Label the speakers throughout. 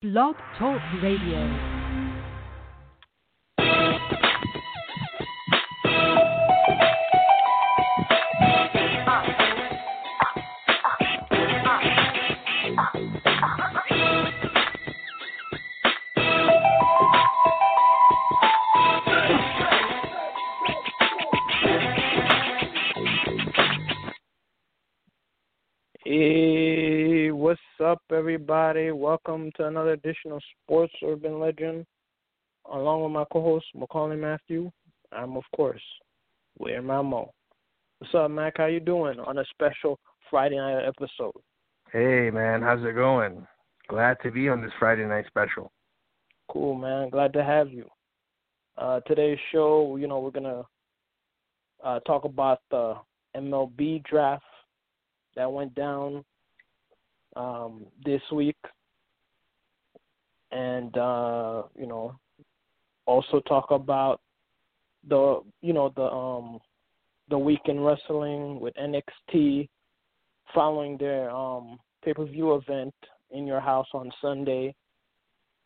Speaker 1: Blog Talk Radio.
Speaker 2: Everybody? Welcome to another edition of Sports Urban Legend. Along with my co-host Maccorley Mathieu, I'm of course Where Mamo. What's up, Mac? How you doing on a special Friday night episode?
Speaker 3: Hey man, how's it going? Glad to be on this Friday night special.
Speaker 2: Cool, man. Glad to have you. Uh, today's show, you know, we're gonna uh, talk about the MLB draft that went down um, this week, and uh, you know, also talk about the you know the um the week in wrestling with NXT following their um pay per view event in your house on Sunday.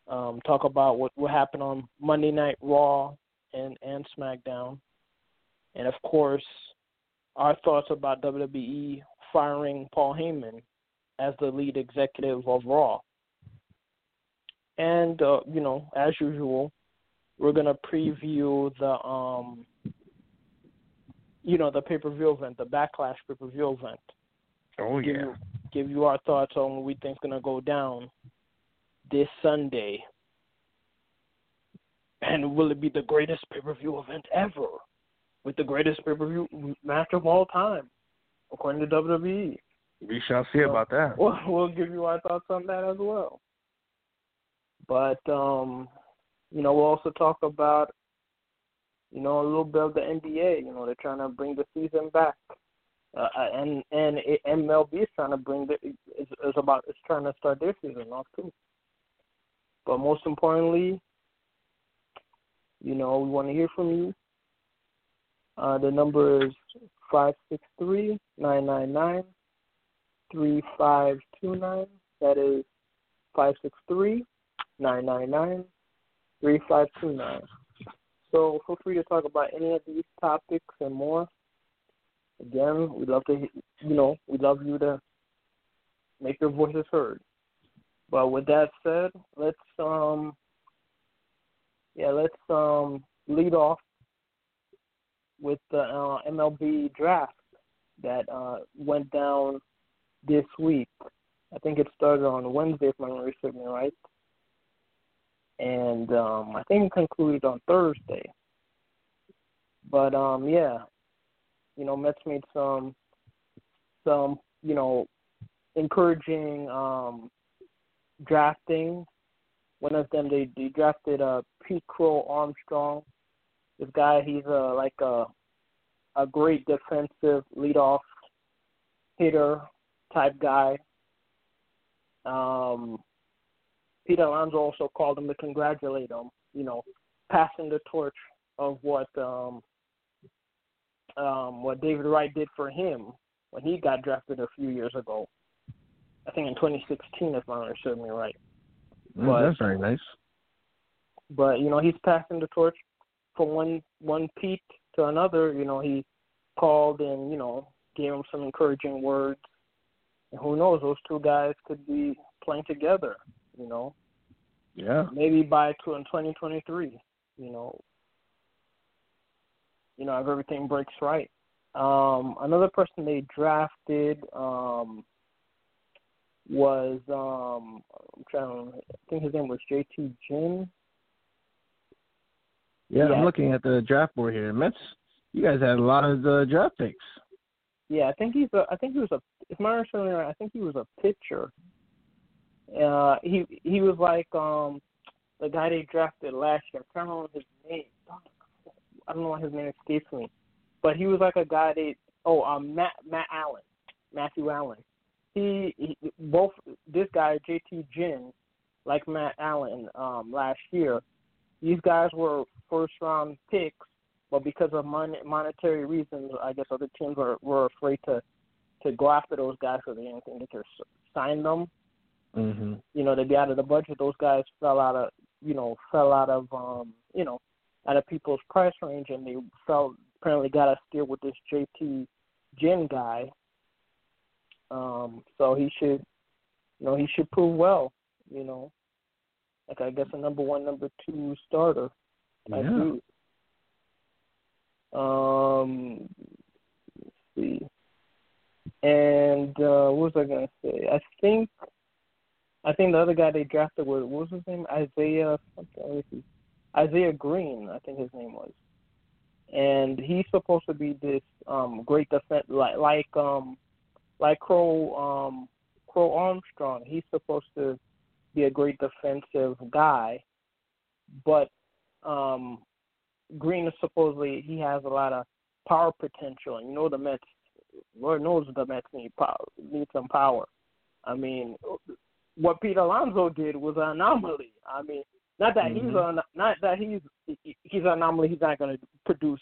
Speaker 2: Um, talk about what what happened on Monday Night Raw and and SmackDown, and of course, our thoughts about WWE firing Paul Heyman as the lead executive of Raw. And uh, you know, as usual, we're gonna preview the um, you know, the pay per view event, the Backlash pay per view event.
Speaker 3: Oh
Speaker 2: give
Speaker 3: yeah.
Speaker 2: You, give you our thoughts on what we think's gonna go down this Sunday. And will it be the greatest pay per view event ever? With the greatest pay per view match of all time, according to WWE.
Speaker 3: We shall see about that.
Speaker 2: We'll, we'll give you our thoughts on that as well. But um, you know, we'll also talk about you know a little bit of the NBA. You know, they're trying to bring the season back, uh, and and MLB is trying to bring the is, is about it's trying to start their season off too. But most importantly, you know, we want to hear from you. Uh, the number is five six three nine nine nine three five two nine. That is five six three nine nine nine three five two nine. So feel free to talk about any of these topics and more. Again, we'd love to, you know, we'd love you to make your voices heard. But with that said, let's um, yeah, let's um lead off with the uh, MLB draft that uh, went down this week. I think it started on Wednesday, if my memory serves me right, and um, I think it concluded on Thursday. But um, yeah, you know, Mets made some some you know encouraging um, drafting. One of them they, they drafted uh, Pete Crow Armstrong. This guy, he's a like a a great defensive leadoff hitter type guy. Um, Pete Alonso also called him to congratulate him. You know, passing the torch of what um, um, what David Wright did for him when he got drafted a few years ago. I think in 2016, if I understood me right.
Speaker 3: Mm,
Speaker 2: But-
Speaker 3: that's very nice.
Speaker 2: But you know, he's passing the torch from one one Pete to another. You know, he called and you know gave him some encouraging words. And who knows, those two guys could be playing together. You know,
Speaker 3: Yeah.
Speaker 2: maybe by two in 2023. You know, you know if everything breaks right. Um, another person they drafted um, was um, I'm trying. To, I think his name was JT Ginn.
Speaker 3: yeah.
Speaker 2: Yeah.
Speaker 3: I'm looking at the draft board here. Mets, you guys had a lot of the draft picks.
Speaker 2: Yeah, I think he's a. I think he was a. If my understanding right, I think he was a pitcher. Uh, he he was like um the guy they drafted last year. Trying to remember his name. I don't know why his name escapes me, but he was like a guy they. Oh, um, Matt Matt Allen, Matthew Allen. He, he both this guy JT Ginn, like Matt Allen um last year. These guys were first round picks but because of mon- monetary reasons, I guess other teams were were afraid to to go after those guys because they didn't think they could sign them.
Speaker 3: Mm-hmm.
Speaker 2: You know, to be out of the budget, those guys fell out of you know fell out of um you know out of people's price range, and they felt apparently got a steal with this JT Ginn guy. Um, so he should, you know, he should prove well. You know, like I guess a number one, number two starter.
Speaker 3: Yeah.
Speaker 2: I do. Um, let's see. And uh, what was I gonna say? I think, I think the other guy they drafted was what was his name? Isaiah something. Isaiah Greene, I think his name was. And he's supposed to be this um great defense like like um like Crow um Crow Armstrong. He's supposed to be a great defensive guy. But um Greene is supposedly he has a lot of power potential and you know the Mets Lord knows the Mets need power need some power. I mean what Pete Alonso did was an anomaly. I mean not that
Speaker 3: Mhm.
Speaker 2: he's a, not that he's he's an anomaly. He's not going to produce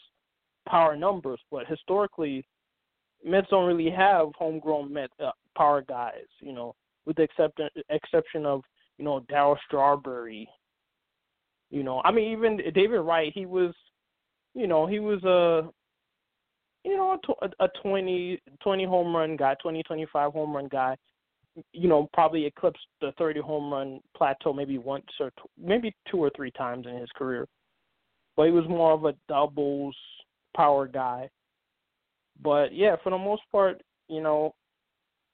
Speaker 2: power numbers, but historically, Mets don't really have homegrown Met uh, power guys. You know, with the exception exception of you know Darryl Strawberry. You know, I mean even David Wright. He was, you know, he was a you know, a, a 20, 20 home run guy, 20, 25 home run guy you know, probably eclipsed the 30 home run plateau maybe once or t- maybe two or three times in his career. But he was more of a doubles power guy. But yeah, for the most part, you know,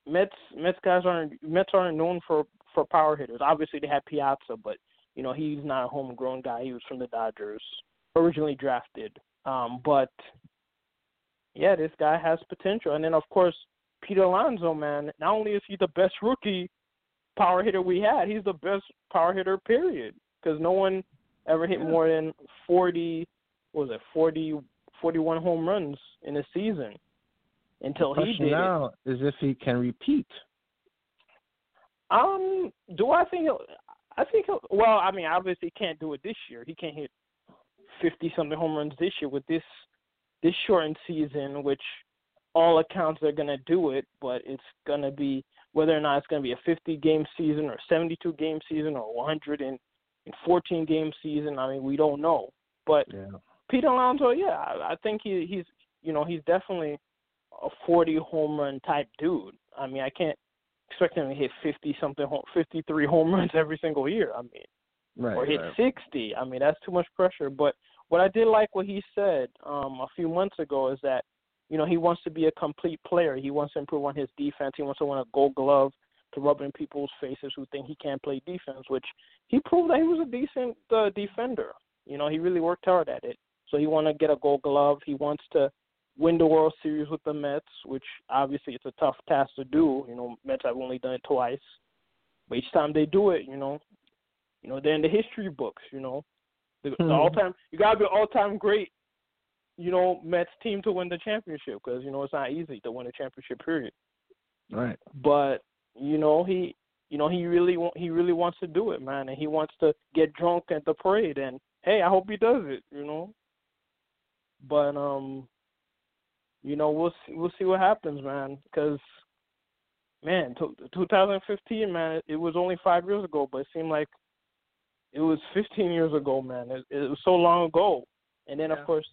Speaker 2: Mets Mets guys aren't Mets aren't known for for power hitters. Obviously, they had Piazza, but you know he's not a homegrown guy. He was from the Dodgers, originally drafted. Um, but yeah, this guy has potential. And then of course Pete Alonso, man, not only is he the best rookie power hitter we had, he's the best power hitter, period. Because no one ever hit more than 40, what was it, 40, 41 home runs in a season until
Speaker 3: the
Speaker 2: he did
Speaker 3: now is if he can repeat.
Speaker 2: Um, do I think he'll, I think he'll, well, I mean, obviously he can't do it this year. He can't hit 50 something home runs this year with this this shortened season, which all accounts are going to do it, but it's going to be whether or not it's going to be a 50 game season or 72 game season or 114 game season. I mean, we don't know. But
Speaker 3: Yeah.
Speaker 2: Pete Alonso, yeah, I, I think he he's you know he's definitely a 40 home run type dude. I mean, I can't expect him to hit 50 something, 53 home runs every single year. I mean,
Speaker 3: Right.
Speaker 2: or hit
Speaker 3: right.
Speaker 2: 60. I mean, that's too much pressure. But what I did like what he said um, a few months ago is that, you know, he wants to be a complete player. He wants to improve on his defense. He wants to win a gold glove to rub in people's faces who think he can't play defense, which he proved that he was a decent uh, defender. You know, he really worked hard at it. So he want to get a gold glove. He wants to win the World Series with the Mets, which obviously it's a tough task to do. You know, Mets have only done it twice. But each time they do it, you know, you know, they're in the history books. You know, the, the
Speaker 3: Hmm.
Speaker 2: all time you gotta be all time great. You know, Mets team to win the championship because you know it's not easy to win a championship. Period.
Speaker 3: Right.
Speaker 2: But you know he, you know he really wa- he really wants to do it, man, and he wants to get drunk at the parade. And hey, I hope he does it. You know. But um, you know we'll see, we'll see what happens, man. Because man, t- 2015, man, it, it was only five years ago, but it seemed like it was 15 years ago, man. It, it was so long ago. And then
Speaker 3: Yeah.
Speaker 2: of course,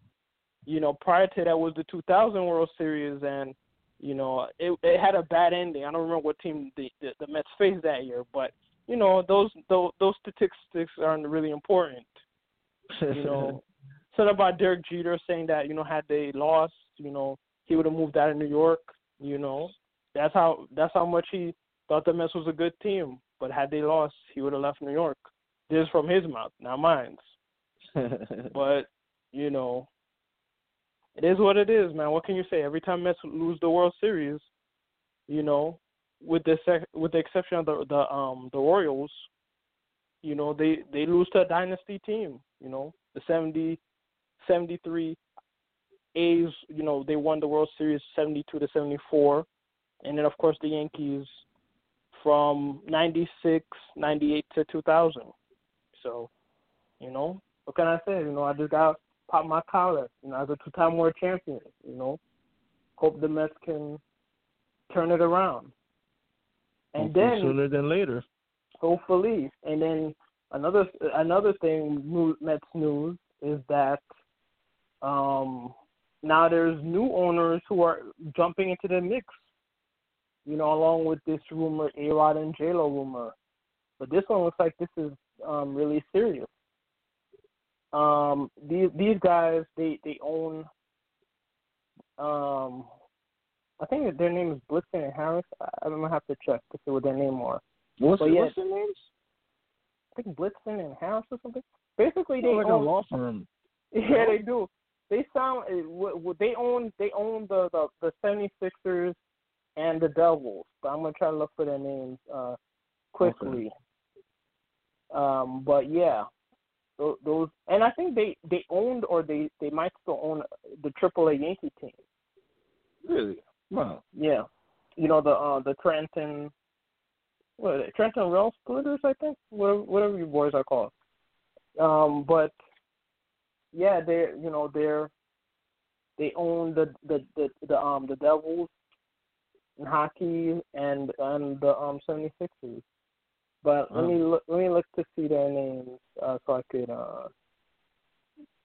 Speaker 2: you know, prior to that was the 2000 World Series, and you know, it it had a bad ending. I don't remember what team the the, the Mets faced that year, but you know, those those those statistics aren't really important. You know, said about Derek Jeter saying that you know had they lost, you know, he would have moved out of New York. You know, that's how that's how much he thought the Mets was a good team. But had they lost, he would have left New York. This is from his mouth, not mine. But you know, it is what it is, man. What can you say? Every time Mets lose the World Series, you know, with the sec- with the exception of the the um the Royals, you know, they they lose to a dynasty team. You know, the 70, 73 A's. You know, they won the World Series seventy two to seventy four, and then of course the Yankees from 96, 98 to two thousand. So, you know, what can I say? You know, I just got pop my collar. You know, as a two-time world champion. You know, hope the Mets can turn it around. And
Speaker 3: Hopefully
Speaker 2: then
Speaker 3: sooner than later.
Speaker 2: hopefully. And then another another thing, Mets news is that um, now there's new owners who are jumping into the mix. You know, along with this rumor, A Rod and J Lo rumor. But this one looks like this is um, really serious. Um, these these guys they they own. Um, I think their name is Blitzer and Harris. I, I'm gonna have to check to see what their name are.
Speaker 4: What's,
Speaker 2: but yeah,
Speaker 4: what's their names?
Speaker 2: I think Blitzer and Harris or something. Basically, they
Speaker 4: like
Speaker 2: own,
Speaker 4: a law firm.
Speaker 2: Yeah, they do. They sound eh, they own they own the the the 76ers and the Devils. But I'm gonna try to look for their names uh quickly.
Speaker 4: Okay.
Speaker 2: Um, but yeah, those, those and I think they they owned or they they might still own the AAA Yankee team.
Speaker 4: Really? Wow.
Speaker 2: Yeah, you know the uh the Trenton, what? Trenton Rail Splitters, I think. Whatever, whatever you boys are called. Um, but yeah, they you know they're they own the the the, the um the Devils in hockey and and the um 76ers. But let me look, let me look to see their names uh, so I could uh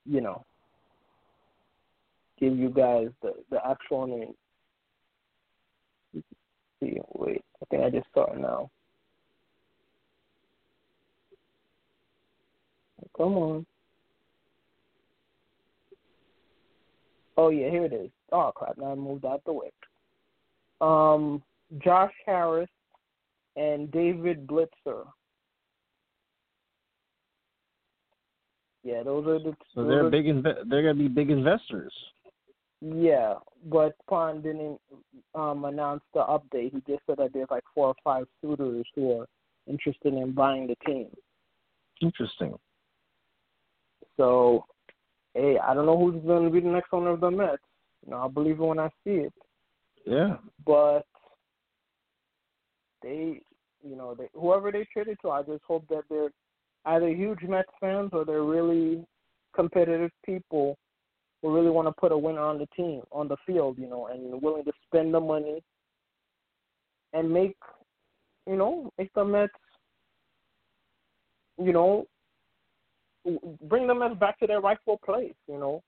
Speaker 2: you know give you guys the the actual names. See, wait, I think I just saw it now. Come on. Oh yeah, here it is. Oh crap! Now I moved out the way. Um, Josh Harris and David Blitzer. Yeah, those are the.
Speaker 4: So they're
Speaker 2: are,
Speaker 4: big. Inve- they're gonna be big investors.
Speaker 2: Yeah, but Pond didn't um, announce the update. He just said that there's like four or five suitors who are interested in buying the team.
Speaker 4: Interesting.
Speaker 2: So, hey, I don't know who's going to be the next owner of the Mets. You know, I'll believe it when I see it.
Speaker 4: Yeah.
Speaker 2: But they, you know, they, whoever they traded to, I just hope that they're either huge Mets fans or they're really competitive people who really want to put a winner on the team, on the field, you know, and willing to spend the money and make, you know, make the Mets, you know, bring the Mets back to their rightful place, you know.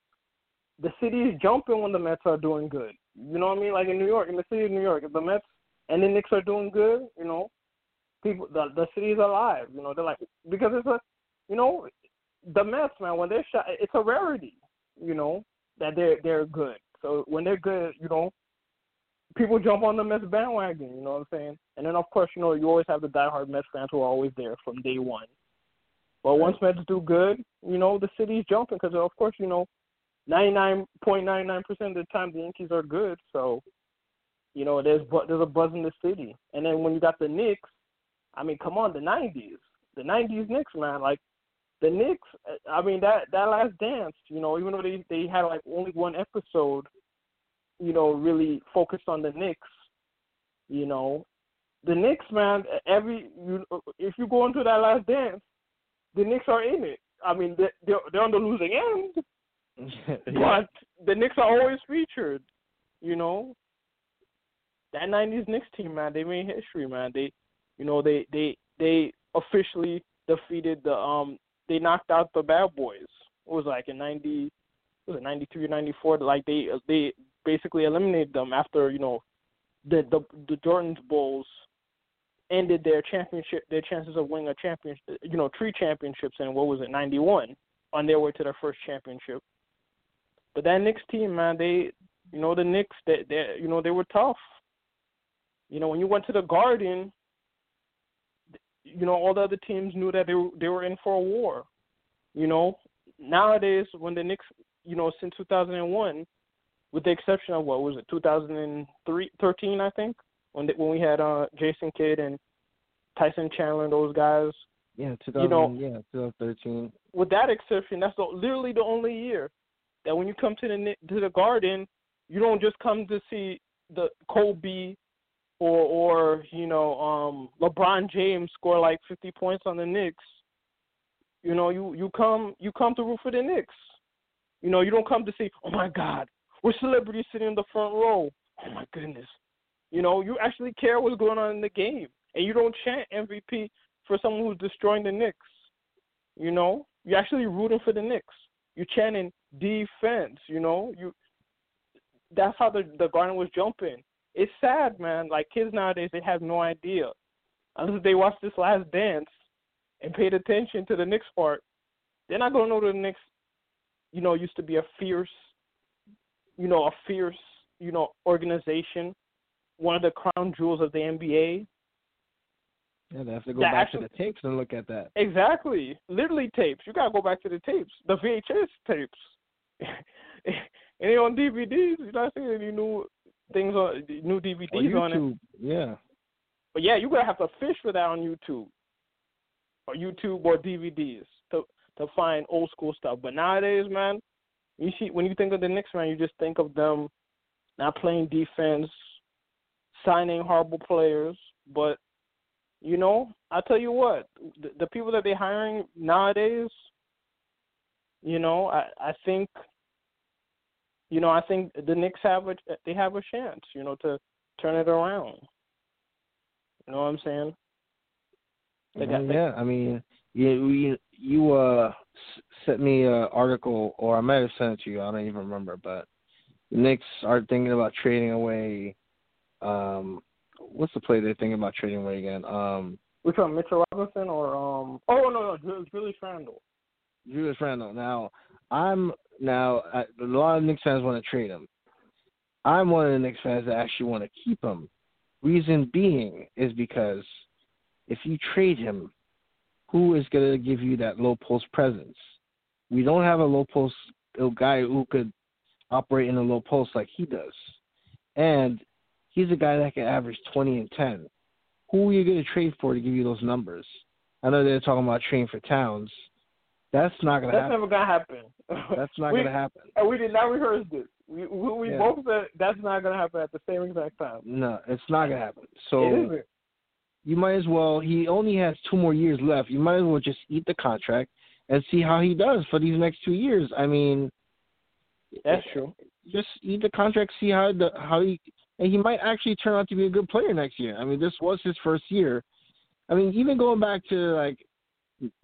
Speaker 2: The city is jumping when the Mets are doing good. You know what I mean? Like in New York, in the city of New York, if the Mets and the Knicks are doing good, you know, people the the city is alive. You know, they're like because it's a, you know, the Mets man when they're shot, it's a rarity. You know that they're they're good. So when they're good, you know, people jump on the Mets bandwagon. You know what I'm saying? And then of course, you know, you always have the diehard Mets fans who are always there from day one. But once Mets do good, you know, the city's jumping because of course, you know, 99.99% of the time the Yankees are good. So, you know, there's there's a buzz in the city. And then when you got the Knicks, I mean, come on, the 90s, the 90s Knicks, man, like the Knicks. I mean, that that last dance, you know, even though they they had like only one episode, you know, really focused on the Knicks, you know, the Knicks, man. Every you, if you go into that last dance, the Knicks are in it. I mean, they're they're on the losing end.
Speaker 4: yeah.
Speaker 2: But the Knicks are always featured, you know. That '90s Knicks team, man, they made history, man. They, you know, they they they officially defeated the um. They knocked out the Bad Boys. It was like in '90, was it '93 or '94? Like they they basically eliminated them after you know, the the the Jordan's Bulls ended their championship, their chances of winning a championship, you know, three championships in what was it, '91, on their way to their first championship. But that Knicks team, man, they, you know, the Knicks, they, they, you know, they were tough. You know, when you went to the Garden, you know, all the other teams knew that they were, they were in for a war. You know, nowadays when the Knicks, you know, since 2001, with the exception of what was it, 2003, 13, I think, when they, when we had uh Jason Kidd and Tyson Chandler and those guys.
Speaker 4: Yeah, 2000,
Speaker 2: You know-
Speaker 4: yeah, 2013.
Speaker 2: With that exception, that's the, literally the only year that when you come to the to the Garden, you don't just come to see the Kobe or or you know um LeBron James score like 50 points on the Knicks. You know, you you come you come to root for the Knicks. You know, you don't come to see, oh my God, we're celebrities sitting in the front row. Oh my goodness. You know, you actually care what's going on in the game, and you don't chant MVP for someone who's destroying the Knicks. You know, you're actually rooting for the Knicks. You're chanting defense. You know, you. That's how the the Garden was jumping. It's sad, man. Like kids nowadays, they have no idea unless they watch this Last Dance and paid attention to the Knicks part. They're not gonna know the Knicks. You know, used to be a fierce, you know, a fierce, you know, organization, one of the crown jewels of the NBA.
Speaker 4: Yeah, they have to go
Speaker 2: That
Speaker 4: back
Speaker 2: actually-
Speaker 4: to the tapes and look at that.
Speaker 2: Exactly. Literally tapes. You gotta go back to the tapes, the VHS tapes. and they on DVDs. You're not seeing any new things on new DVDs on it.
Speaker 4: Yeah.
Speaker 2: But yeah, you're gonna have to fish for that on YouTube, or YouTube or DVDs to to find old school stuff. But nowadays, man, you see when you think of the Knicks, man, you just think of them not playing defense, signing horrible players. But you know, I tell you what, the, the people that they're hiring nowadays, you know, I I think, you know, I think the Knicks have a they have a chance, you know, to turn it around. You know what I'm saying? They got-
Speaker 4: Mhm, yeah, I mean, you you you uh sent me an article, or I might have sent it to you. I don't even remember, but the Knicks are thinking about trading away. Um, what's the play they're thinking about trading away again? Um,
Speaker 2: Which one, Mitchell Robinson or um? Oh no, no, Ju- Julius Randle.
Speaker 4: Julius Randle. Now, I'm now a lot of Knicks fans want to trade him. I'm one of the Knicks fans that actually want to keep him. Reason being is because if you trade him, who is going to give you that low post presence? We don't have a low post a guy who could operate in a low post like he does, and he's a guy that can average 20 and 10. Who are you going to trade for to give you those numbers? I know they're talking about trading for Towns. That's not going to happen.
Speaker 2: That's
Speaker 4: happen.
Speaker 2: never gonna happen.
Speaker 4: That's not
Speaker 2: we,
Speaker 4: going to happen.
Speaker 2: And we did not rehearse this. We we, we
Speaker 4: Yeah.
Speaker 2: both said that's not gonna happen at the same exact time.
Speaker 4: No, it's not going to happen. So
Speaker 2: isn't.
Speaker 4: you might as well. He only has two more years left. You might as well just eat the contract and see how he does for these next two years. I mean,
Speaker 2: That's true.
Speaker 4: just eat the contract, see how the how he and he might actually turn out to be a good player next year. I mean, this was his first year. I mean, even going back to like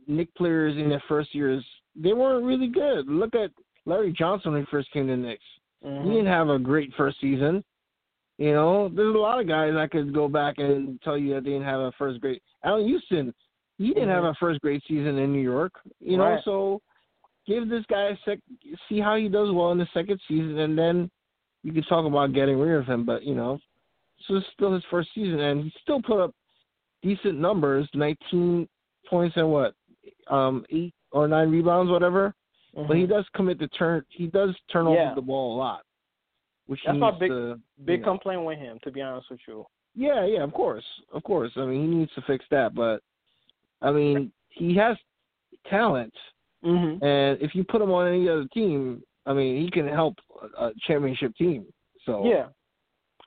Speaker 4: Knick players in their first years, they weren't really good. Look at Larry Johnson when he first came to the Knicks. He
Speaker 2: Mhm.
Speaker 4: didn't have a great first season. You know, there's a lot of guys I could go back and tell you that they didn't have a first grade. Allan Houston, he didn't have a first grade season in New York. You know, so give this guy a sec, see how he does well in the second season, and then you can talk about getting rid of him. But you know, this is still his first season, and he still put up decent numbers, 19 points and what, um, eight or nine rebounds, whatever. But he
Speaker 2: Mhm.
Speaker 4: does commit the turn. He does turn
Speaker 2: Yeah.
Speaker 4: over the ball a lot, which
Speaker 2: That's my big-
Speaker 4: to.
Speaker 2: Big
Speaker 4: you know.
Speaker 2: complaint with him, to be honest with you.
Speaker 4: Yeah, yeah, of course, of course. I mean, he needs to fix that, but I mean, he has talent,
Speaker 2: Mhm.
Speaker 4: and if you put him on any other team, I mean, he can help a, a championship team. So
Speaker 2: Yeah,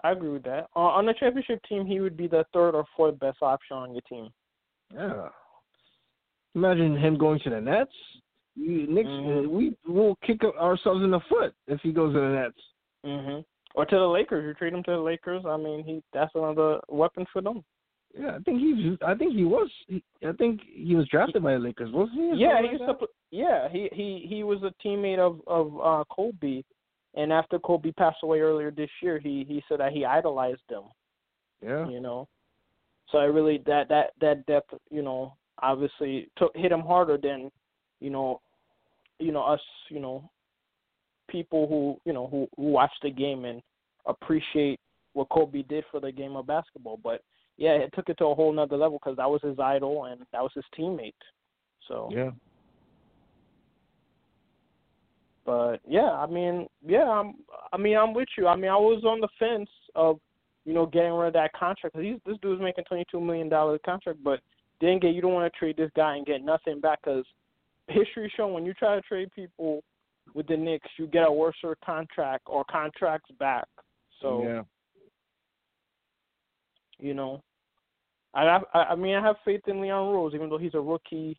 Speaker 2: I agree with that. Uh, on the championship team, he would be the third or fourth best option on your team.
Speaker 4: yeah. Imagine him going to the Nets. You, Knicks,
Speaker 2: Mhm.
Speaker 4: we will kick ourselves in the foot if he goes to the Nets.
Speaker 2: Mhm. Or to the Lakers, you trade him to the Lakers. I mean, he that's another weapon for them.
Speaker 4: Yeah, I think he's. I think he was. He, I think he was drafted by the Lakers, wasn't he?
Speaker 2: Yeah, he
Speaker 4: like
Speaker 2: to. Yeah, he he he was a teammate of of uh Kobe, and after Kobe passed away earlier this year, he he said that he idolized him.
Speaker 4: Yeah.
Speaker 2: You know, so I really that that that depth, you know, obviously took hit him harder than, you know, you know us, you know, people who you know who, who watch the game and appreciate what Kobe did for the game of basketball. But yeah, it took it to a whole nother level because that was his idol and that was his teammate. So.
Speaker 4: Yeah.
Speaker 2: But yeah, I mean, yeah, I'm. I mean, I'm with you. I mean, I was on the fence of, you know, getting rid of that contract because this dude's making twenty two million dollar contract, but then get you don't want to trade this guy and get nothing back because history shown when you try to trade people with the Knicks, you get a worse contract or contracts back. So
Speaker 4: yeah.
Speaker 2: you know, I I I mean, I have faith in Leon Rose, even though he's a rookie,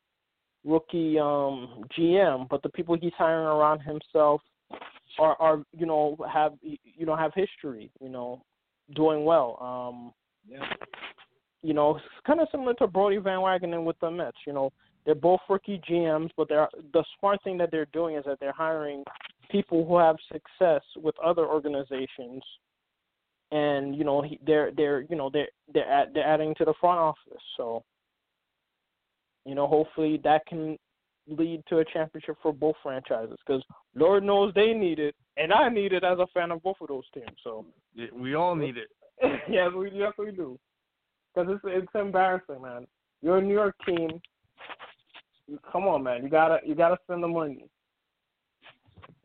Speaker 2: rookie um GM. But the people he's hiring around himself are are you know have you know have history, you know, doing well. Um,
Speaker 4: Yeah.
Speaker 2: You know, it's kind of similar to Brodie Van Wagenen with the Mets. You know, they're both rookie GMs, but they're the smart thing that they're doing is that they're hiring people who have success with other organizations, and you know, they're they're you know they're they're add, they're adding to the front office. So, you know, hopefully that can lead to a championship for both franchises because Lord knows they need it, and I need it as a fan of both of those teams. So
Speaker 3: we all need it.
Speaker 2: yes, we yes we do. Because it's it's embarrassing, man. You're a New York team. Come on, man. You gotta you gotta spend the money.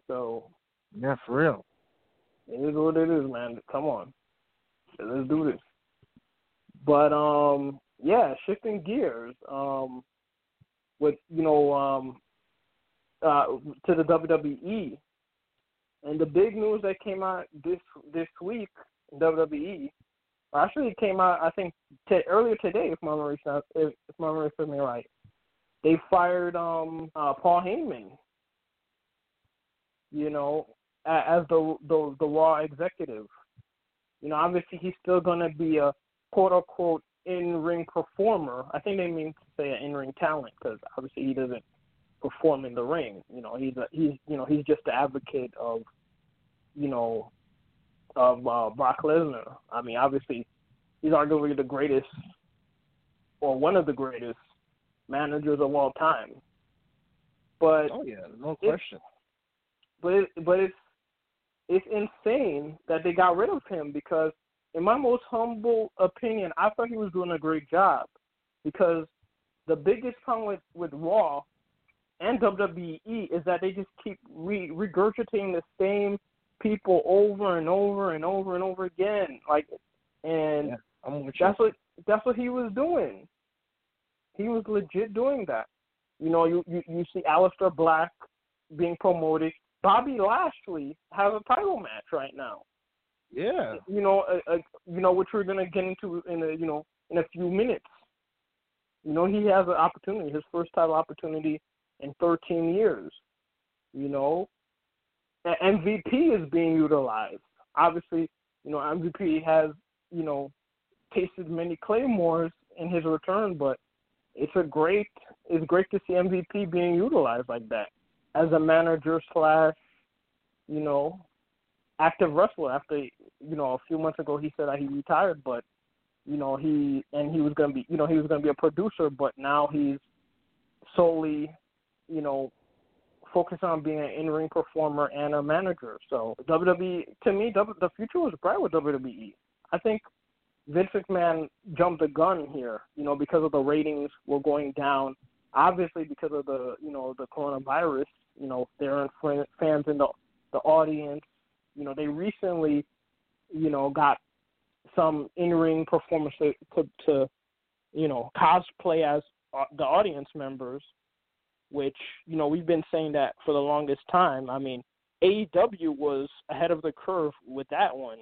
Speaker 2: So
Speaker 4: yeah, for real.
Speaker 2: It is what it is, man. Come on, let's do this. But um, yeah, shifting gears. Um, with you know um uh to the WWE. And the big news that came out this this week WWE, actually came out I think t- earlier today, if my memory if, if my memory serves me right. They fired um uh Paul Heyman. You know, as the the the Raw executive. You know, obviously he's still gonna be a quote unquote in ring performer. I think they mean to say an in ring talent because obviously he doesn't perform in the ring. You know, he's a, he's you know he's just the advocate of you know of uh, Brock Lesnar. I mean, obviously he's arguably the greatest or one of the greatest managers of all time. But
Speaker 4: oh yeah, no question.
Speaker 2: But it, but it's it's insane that they got rid of him because in my most humble opinion, I thought he was doing a great job because the biggest problem with with Raw and WWE is that they just keep re- regurgitating the same people over and over and over and over again. Like, and
Speaker 4: yeah,
Speaker 2: that's what that's what he was doing. He was legit doing that. You know, you you, you see Aleister Black being promoted. Bobby Lashley has a title match right now.
Speaker 4: Yeah.
Speaker 2: You know, a, a, you know, which we're gonna get into in a you know in a few minutes. You know, he has an opportunity, his first title opportunity in 13 years. You know, MVP is being utilized. Obviously, you know, MVP has you know tasted many claymores in his return, but it's a great it's great to see MVP being utilized like that as a manager slash you know active wrestler. After you know, a few months ago, he said that he retired, but you know, he and he was to be, you know, he was to be a producer, but now he's solely, you know, focused on being an in-ring performer and a manager. So WWE, to me, the future was bright with WWE. I think Vince McMahon jumped the gun here, you know, because of the ratings were going down. Obviously, because of the, you know, the coronavirus, you know, there aren't fans in the the audience you know, they recently, you know, got some in-ring performers to, to, to you know, cosplay as uh, the audience members, which you know we've been saying that for the longest time. I mean, AEW was ahead of the curve with that one.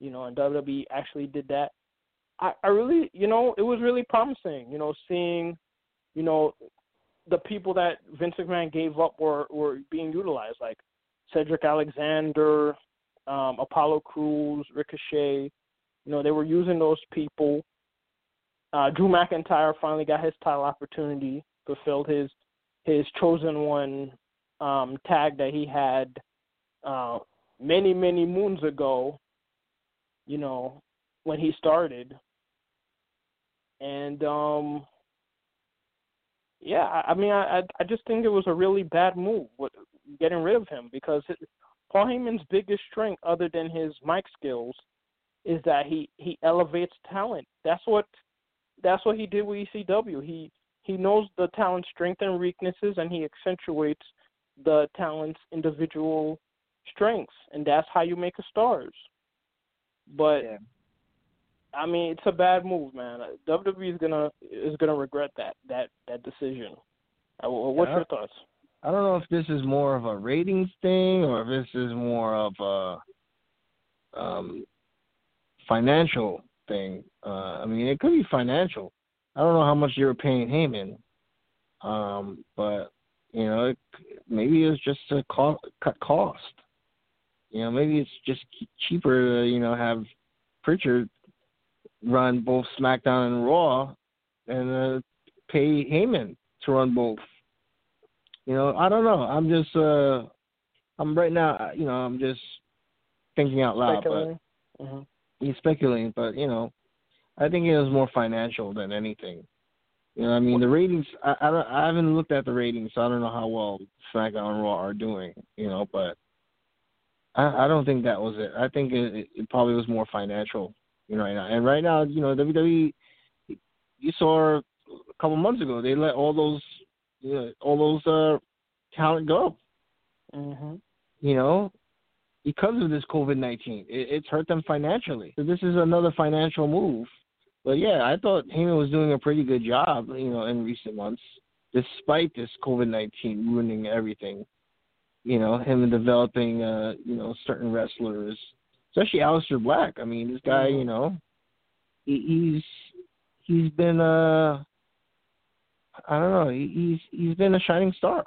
Speaker 2: You know, and WWE actually did that. I, I really, you know, it was really promising. You know, seeing, you know, the people that Vince McMahon gave up were were being utilized. Like Cedric Alexander, um, Apollo Crews, Ricochet. You know, they were using those people. Uh, Drew McIntyre finally got his title opportunity, fulfilled his his chosen one um, tag that he had uh, many many moons ago. You know, when he started, and um, yeah, I mean, I I just think it was a really bad move getting rid of him because Paul Heyman's biggest strength, other than his mic skills, is that he he elevates talent. That's what that's what he did with ECW. He he knows the talent's strengths and weaknesses, and he accentuates the talent's individual strengths, and that's how you make a stars. But
Speaker 4: yeah.
Speaker 2: I mean, it's a bad move, man. WWE is gonna is gonna regret that that that decision. Uh, what's
Speaker 4: yeah.
Speaker 2: your thoughts?
Speaker 4: I don't know if this is more of a ratings thing or if this is more of a um, financial thing. Uh, I mean, it could be financial. I don't know how much you were paying Heyman, um, but you know, it, maybe it's just a cost, cut cost. You know, maybe it's just cheaper to you know have Pritchard run both SmackDown and Raw, and uh, pay Heyman to run both. You know, I don't know. I'm just uh, I'm right now. You know, I'm just thinking out loud,
Speaker 2: Speculating.
Speaker 4: but
Speaker 2: Mhm.
Speaker 4: he's speculating. But you know, I think it was more financial than anything. You know, I mean, the ratings. I I, don't, I haven't looked at the ratings, so I don't know how well SmackDown and Raw are doing. You know, but I, I don't think that was it. I think it, it probably was more financial. You know, right now. and right now, you know, WWE. You saw a couple months ago they let all those, you know, all those uh talent go.
Speaker 2: Mhm.
Speaker 4: You know, because of this COVID nineteen, it, it's hurt them financially. So this is another financial move. But yeah, I thought Heyman was doing a pretty good job. You know, in recent months, despite this COVID nineteen ruining everything. You know, him developing, uh, you know, certain wrestlers, especially Aleister Black. I mean, this guy, you know, he, he's he's been uh I don't know, he, he's he's been a shining star.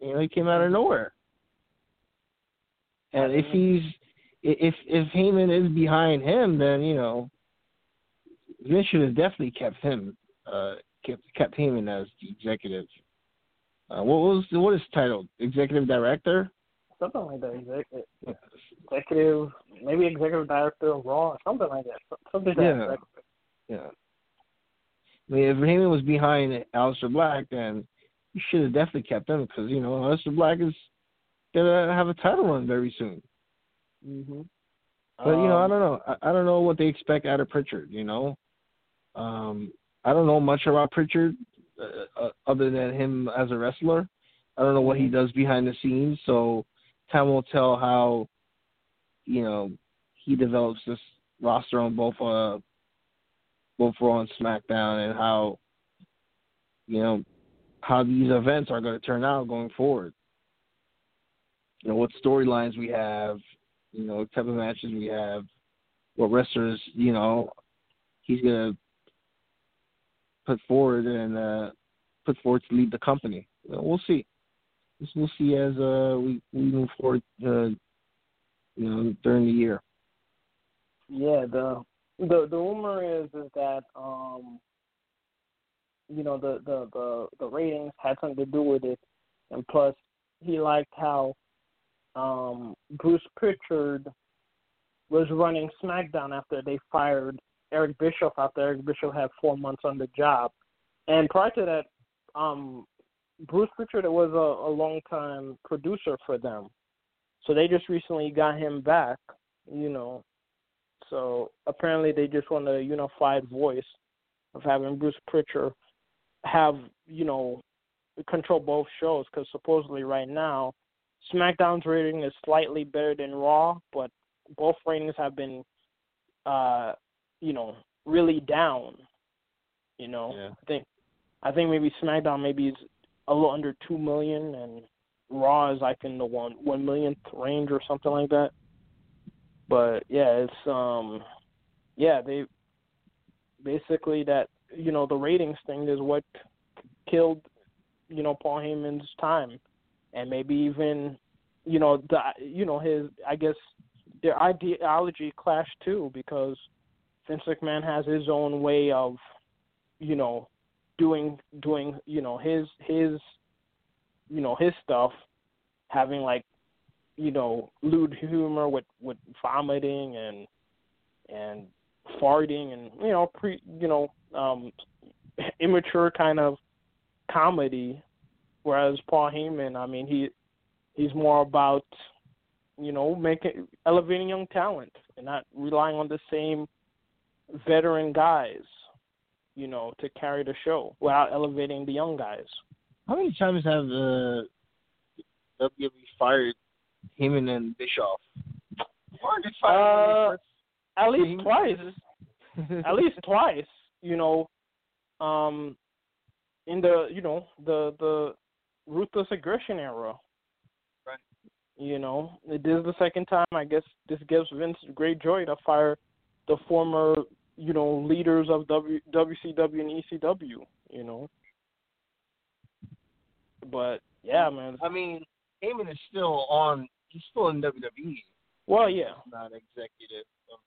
Speaker 4: You know, he came out of nowhere. And if he's if if Heyman is behind him, then you know Vince should have definitely kept him uh kept kept Heyman as the executive. Uh, what was what is his title? Executive director.
Speaker 2: Something like that. Exec- Executive, maybe executive director of Raw, something like that. Something like
Speaker 4: Yeah.
Speaker 2: that.
Speaker 4: Yeah. I mean, if Heyman was behind Aleister Black, then you should have definitely kept him because you know Aleister Black is gonna have a title run very soon.
Speaker 2: Mhm.
Speaker 4: But you know, I
Speaker 2: Um,
Speaker 4: don't know. I, I don't know what they expect out of Pritchard. You know, um, I don't know much about Pritchard uh, uh, other than him as a wrestler. I don't know what he does behind the scenes. So time will tell how you know he develops this roster on both uh both Raw and SmackDown, and how you know how these events are going to turn out going forward. You know what storylines we have, you know, what type of matches we have, what wrestlers, you know, he's gonna put forward and uh put forward to lead the company. We'll see. We'll see as uh we, we move forward uh you know, during the year.
Speaker 2: Yeah, the the the rumor is is that um you know the the the the ratings had something to do with it, and plus he liked how um Bruce Pritchard was running SmackDown after they fired Eric Bischoff after Eric Bischoff had four months on the job, and prior to that, um Bruce Pritchard was a, a long time producer for them, so they just recently got him back, you know, so apparently they just want a unified voice of having Bruce Pritchard have, you know, control both shows because supposedly right now SmackDown's rating is slightly better than Raw, but both ratings have been, uh, you know, really down. You know,
Speaker 4: Yeah.
Speaker 2: I think I think maybe SmackDown maybe is a little under two million and Raw is like in the one one millionth range or something like that but yeah, it's um yeah, they basically that you know, the ratings thing is what killed, you know, Paul Heyman's time. And maybe even you know, the you know, his I guess their ideology clashed too because Vince McMahon has his own way of, you know, doing doing, you know, his his you know, his stuff, having like you know, lewd humor with with vomiting and and farting and you know, pre you know, um immature kind of comedy. Whereas Paul Heyman, I mean, he he's more about you know, making elevating young talent and not relying on the same veteran guys, you know, to carry the show without elevating the young guys.
Speaker 4: How many times have the WWE fired Heyman and Bischoff? Margaret
Speaker 2: Uh, At least
Speaker 4: Heyman-
Speaker 2: twice. at least twice, you know, um, in the you know the the ruthless aggression era.
Speaker 4: Right.
Speaker 2: You know, it is the second time. I guess this gives Vince great joy to fire the former you know leaders of w, WCW and ECW. You know, but yeah, man.
Speaker 4: I mean, Heyman is still on. He's still in WWE.
Speaker 2: Well, yeah,
Speaker 4: He's not executive. Um,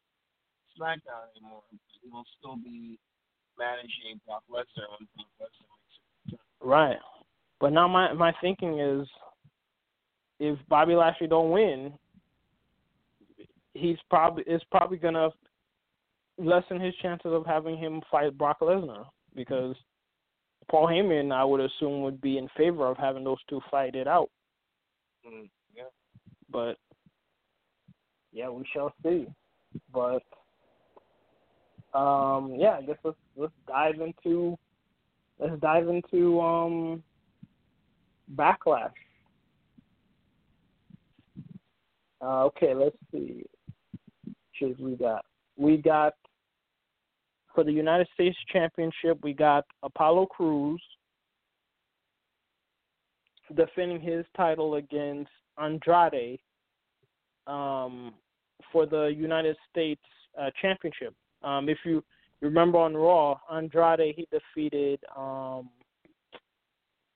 Speaker 4: SmackDown anymore. He will still be managing Brock Lesnar when Brock Lesnar makes it.
Speaker 2: Right. But now my my thinking is, if Bobby Lashley don't win, he's probably is probably gonna lessen his chances of having him fight Brock Lesnar because Paul Heyman, I would assume, would be in favor of having those two fight it out.
Speaker 4: Mm, yeah.
Speaker 2: But yeah, we shall see. But um, yeah, I guess let's let's dive into let's dive into um backlash. Uh, okay, let's see. Should we got we got for the United States Championship we got Apollo Crews defending his title against Andrade um, for the United States uh, Championship. Um, if you remember on Raw, Andrade he defeated um,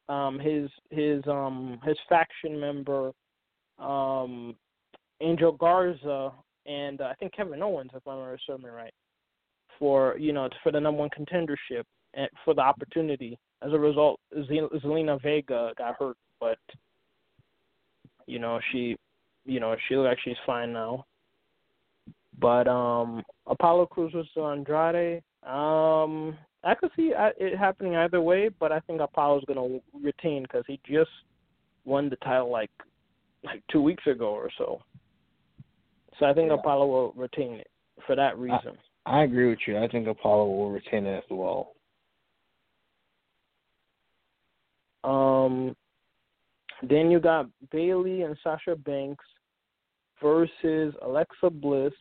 Speaker 2: um, his his um, his faction member um, Angel Garza and uh, I think Kevin Owens, if I'm assuming right, for you know for the number one contendership and for the opportunity. As a result, Zelina Vega got hurt, but you know she, you know she looks like she's fine now. But um Apollo Crews was Andrade. Um, I could see uh, it happening either way, but I think Apollo's gonna retain because he just won the title like like two weeks ago or so. So I think
Speaker 4: Yeah.
Speaker 2: Apollo will retain it for that reason.
Speaker 4: I agree with you. I think Apollo will retain it as well.
Speaker 2: Um, then you got Bayley and Sasha Banks versus Alexa Bliss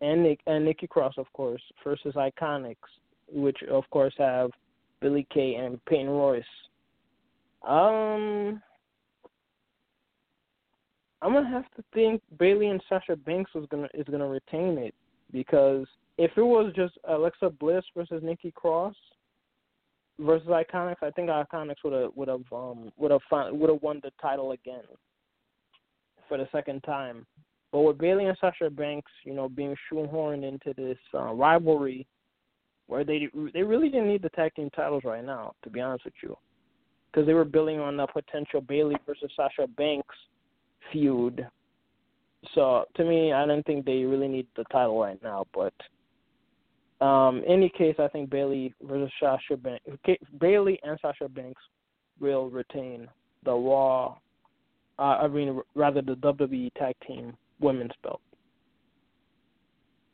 Speaker 2: and Nick and Nikki Cross, of course, versus Iconics, which of course have Billy Kay and Peyton Royce. Um, I'm gonna have to think Bayley and Sasha Banks was gonna is gonna retain it because if it was just Alexa Bliss versus Nikki Cross versus Iconics, I think Iconics would have would have um would have would have won the title again for the second time. But with Bayley and Sasha Banks, you know, being shoehorned into this uh, rivalry, where they they really didn't need the tag team titles right now, to be honest with you, because they were building on the potential Bayley versus Sasha Banks feud. So to me, I don't think they really need the title right now. But um, in any case, I think Bayley versus Sasha Banks, Bayley and Sasha Banks will retain the Raw. Uh, I mean, rather the WWE Tag Team Women's Belt.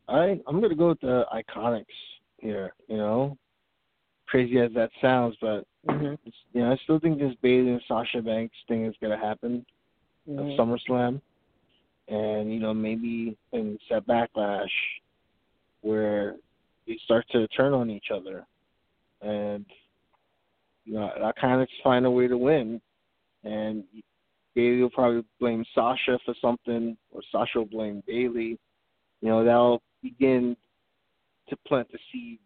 Speaker 4: I I'm gonna go with the Iconics here. You know, crazy as that sounds, but
Speaker 2: Mm-hmm.
Speaker 4: it's, you know I still think this Bayley and Sasha Banks thing is gonna happen
Speaker 2: Mm-hmm.
Speaker 4: at SummerSlam, and you know maybe in set backlash where they start to turn on each other, and you know Iconics find a way to win, and Bayley will probably blame Sasha for something, or Sasha will blame Bayley. You know that'll begin to plant the seeds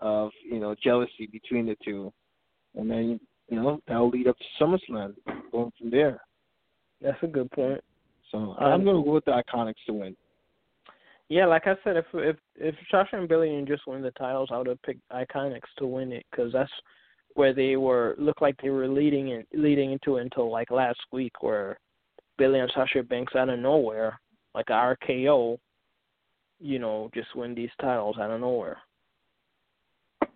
Speaker 4: of you know jealousy between the two, and then you know that'll lead up to SummerSlam, going from there.
Speaker 2: That's a good point.
Speaker 4: So I'm gonna go with the Iconics to win.
Speaker 2: Yeah, like I said, if if if Sasha and Billy just win the titles, I would have picked Iconics to win it because that's where they were looked like they were leading it, leading into it until like last week, where Billy and Sasha Banks out of nowhere, like a RKO, you know, just win these titles out of nowhere.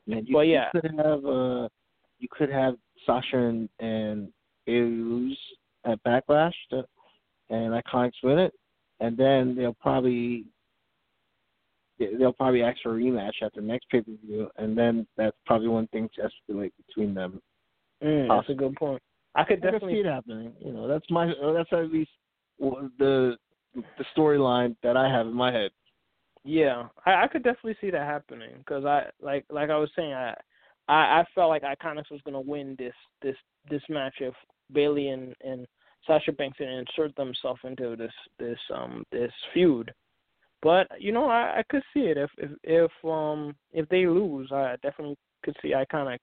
Speaker 4: Man, you,
Speaker 2: But yeah.
Speaker 4: you could have uh, you could have Sasha and, and lose at Backlash, to, and Iconics win it, and then they'll probably they'll probably ask for a rematch at the next pay per view, and then that's probably when things escalate between them.
Speaker 2: Mm, that's a good point. I could
Speaker 4: I
Speaker 2: definitely
Speaker 4: see it happening. You know, that's my that's at least the the storyline that I have in my head.
Speaker 2: Yeah, I, I could definitely see that happening because I like like I was saying I I, I felt like Iconics was gonna win this this this match if Bayley and and Sasha Banks didn't insert themselves into this this um this feud. But you know I, I could see it if if if um if they lose I definitely could see Iconic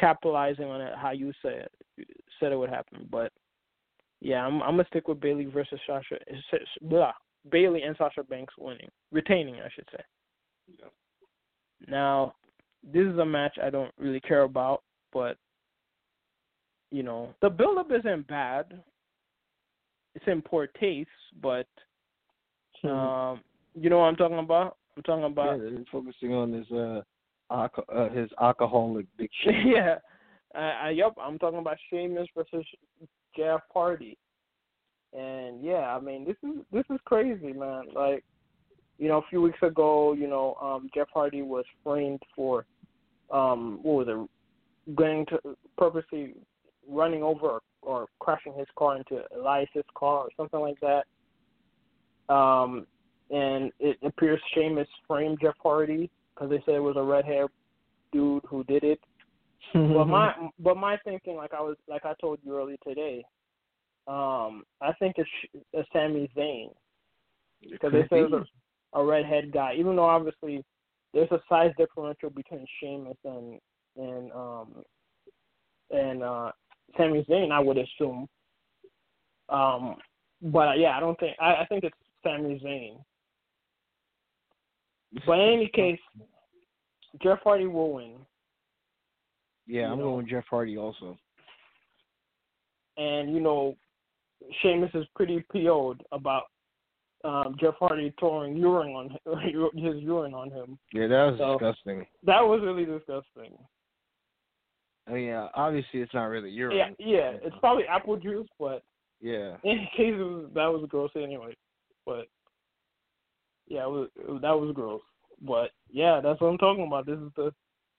Speaker 2: capitalizing on it how you said said it would happen. But yeah, I'm I'm gonna stick with Bayley versus Sasha blah, Bayley and Sasha Banks winning, retaining, I should say.
Speaker 4: Yeah.
Speaker 2: Now, this is a match I don't really care about, but you know, the build up isn't bad. It's in poor taste, but um, you know what I'm talking about? I'm talking about
Speaker 4: yeah, they're focusing on his uh, alco- uh his alcoholic addiction.
Speaker 2: yeah. Uh, I, yep, I'm talking about Sheamus versus Jeff Hardy. And yeah, I mean this is this is crazy, man. Like, you know, a few weeks ago, you know, um Jeff Hardy was framed for um what was it going to purposely running over or, or crashing his car into Elias's car or something like that. Um and it appears Sheamus framed Jeff Hardy because they said it was a red hair dude who did it. but my but my thinking, like I was like I told you earlier today, um, I think it's, it's Sami Zayn because they said it was a, a redhead guy. Even though obviously there's a size differential between Sheamus and and um and uh Sami Zayn, I would assume. Um, but yeah, I don't think I, I think it's Sami Zayn. But in any case, Jeff Hardy will win.
Speaker 4: Yeah, I'm
Speaker 2: know.
Speaker 4: going with Jeff Hardy also.
Speaker 2: and you know, Sheamus is pretty PO'd about um, Jeff Hardy throwing urine on him, his urine on him.
Speaker 4: Yeah, that was
Speaker 2: So-
Speaker 4: disgusting.
Speaker 2: That was really disgusting.
Speaker 4: I mean, yeah, obviously it's not really urine.
Speaker 2: Yeah, yeah, it's probably apple juice, but
Speaker 4: Yeah.
Speaker 2: in case was, that was gross anyway. But yeah, it was, it that was gross. But yeah, that's what I'm talking about. This is the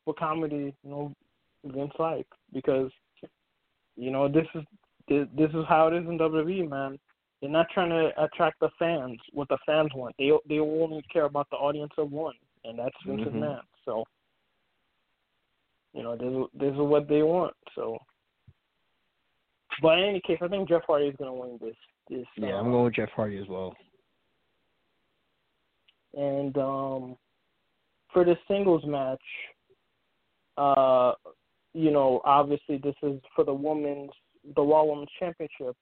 Speaker 2: what comedy, you know, Vince like because you know this is this, this is how it is in WWE, man. They're not trying to attract the fans. What the fans want, they they only care about the audience of one, and that's Vince's
Speaker 4: Mhm.
Speaker 2: man. So you know, this is- this is what they want. So, but in any case, I think Jeff Hardy is going to win this. This
Speaker 4: Yeah,
Speaker 2: uh,
Speaker 4: I'm going with Jeff Hardy as well.
Speaker 2: And um, for the singles match, uh, you know, obviously this is for the women's, the Raw Women's Championship.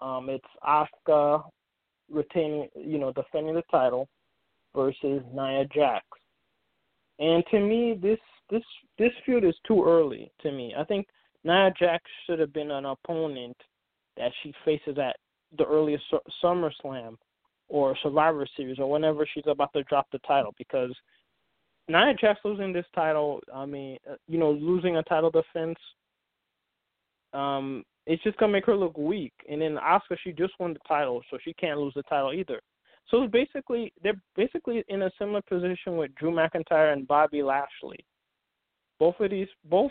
Speaker 2: Um, it's Asuka retaining, you know, defending the title versus Nia Jax. And to me, this this this feud is too early to me. I think Nia Jax should have been an opponent that she faces at the earliest Su- SummerSlam or Survivor Series or whenever she's about to drop the title because Nia Jax losing this title, I mean, uh, you know, losing a title defense, um, it's just gonna make her look weak. And then Asuka, she just won the title, so she can't lose the title either. So basically, they're basically in a similar position with Drew McIntyre and Bobby Lashley. Both of these, both,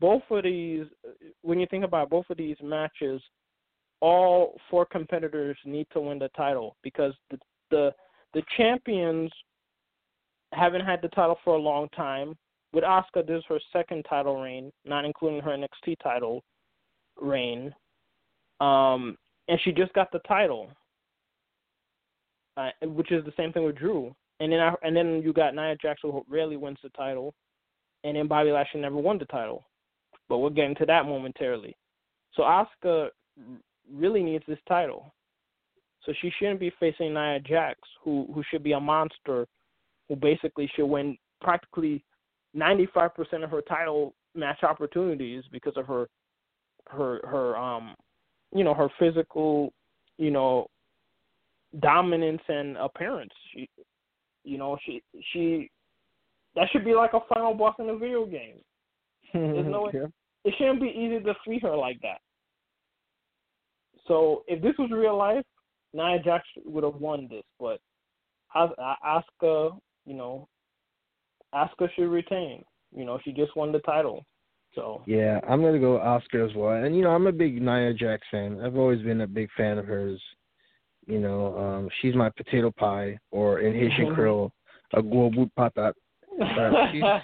Speaker 2: both of these, when you think about both of these matches, all four competitors need to win the title because the the the champions haven't had the title for a long time. With Asuka, this is her second title reign, not including her NXT title reign. Um, and she just got the title, uh, which is the same thing with Drew. And then I, and then you got Nia Jax who rarely wins the title, and then Bobby Lashley never won the title. But we'll get into that momentarily. So Asuka really needs this title. So she shouldn't be facing Nia Jax, who who should be a monster, who basically should win practically 95% of her title match opportunities because of her her her um you know her physical you know dominance and appearance. She you know she she that should be like a final boss in a video game. There's no way-
Speaker 4: Yeah.
Speaker 2: It shouldn't be easy to defeat her like that. So if this was real life, Nia Jax would have won this. But Asuka, you know, Asuka should retain. You know, she just won the title. So
Speaker 4: Yeah, I'm gonna go Asuka as well. And you know, I'm a big Nia Jax fan. I've always been a big fan of hers. You know, um, she's my potato pie, or in Haitian Creole, a guabout patat.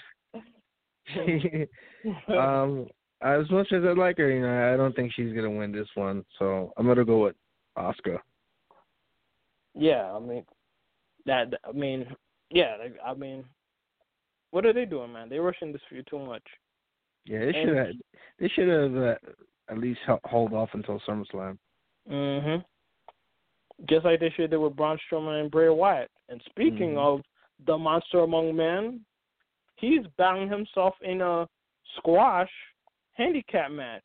Speaker 4: um, as much as I like her, you know, I don't think she's gonna win this one. So I'm gonna go with Asuka.
Speaker 2: yeah, I mean that. I mean, yeah. I mean, what are they doing, man? They're rushing this feud too much.
Speaker 4: Yeah, they should have. They should have uh, at least hold off until SummerSlam.
Speaker 2: Mhm. just like they should did with Braun Strowman and Bray Wyatt. And speaking
Speaker 4: Mhm.
Speaker 2: of the monster among men, he's battling himself in a squash handicap match.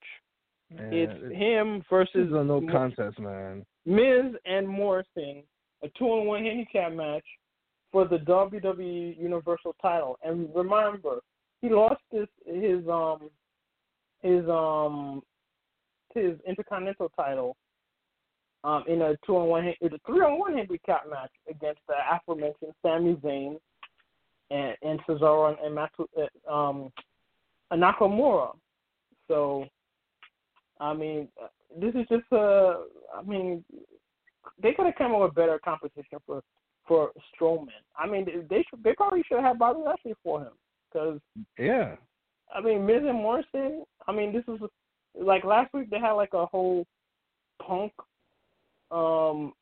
Speaker 4: Man,
Speaker 2: it's
Speaker 4: it-
Speaker 2: him versus
Speaker 4: a no contest, man.
Speaker 2: Miz and Morrison, a two on one handicap match for the WWE Universal title. And remember, he lost his his um his um his Intercontinental title um in a two on one a three on one handicap match against the aforementioned Sami Zayn and and Cesaro and Matsu, uh, um Nakamura. So I mean, uh, this is just a. I mean, they could have come up with better competition for for Strowman. I mean, they- they should. They probably should have Bobby Lashley for him because
Speaker 4: Yeah.
Speaker 2: I mean, Miz and Morrison. I mean, this is like last week they had like a whole punk, um,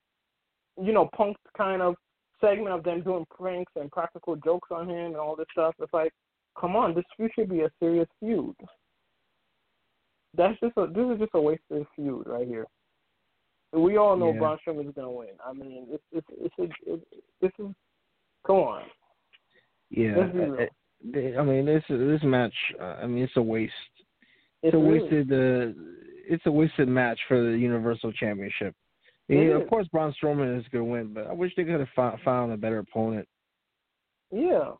Speaker 2: you know, punk kind of segment of them doing pranks and practical jokes on him and all this stuff. It's like, come on, this feud should be a serious feud. That's just a this is just a wasted feud right here. We all know
Speaker 4: Yeah.
Speaker 2: Braun Strowman is gonna win. I mean, it's it's it's, it's, it's this is come on.
Speaker 4: Yeah.
Speaker 2: Let's be real.
Speaker 4: I- I- I mean, this this match. Uh, I mean, it's a waste. It's,
Speaker 2: It's
Speaker 4: a
Speaker 2: really-
Speaker 4: wasted. Uh, it's a wasted match for the Universal Championship. Yeah, of course, Braun Strowman is going to win, but I wish they could have found, found a better opponent.
Speaker 2: Yeah,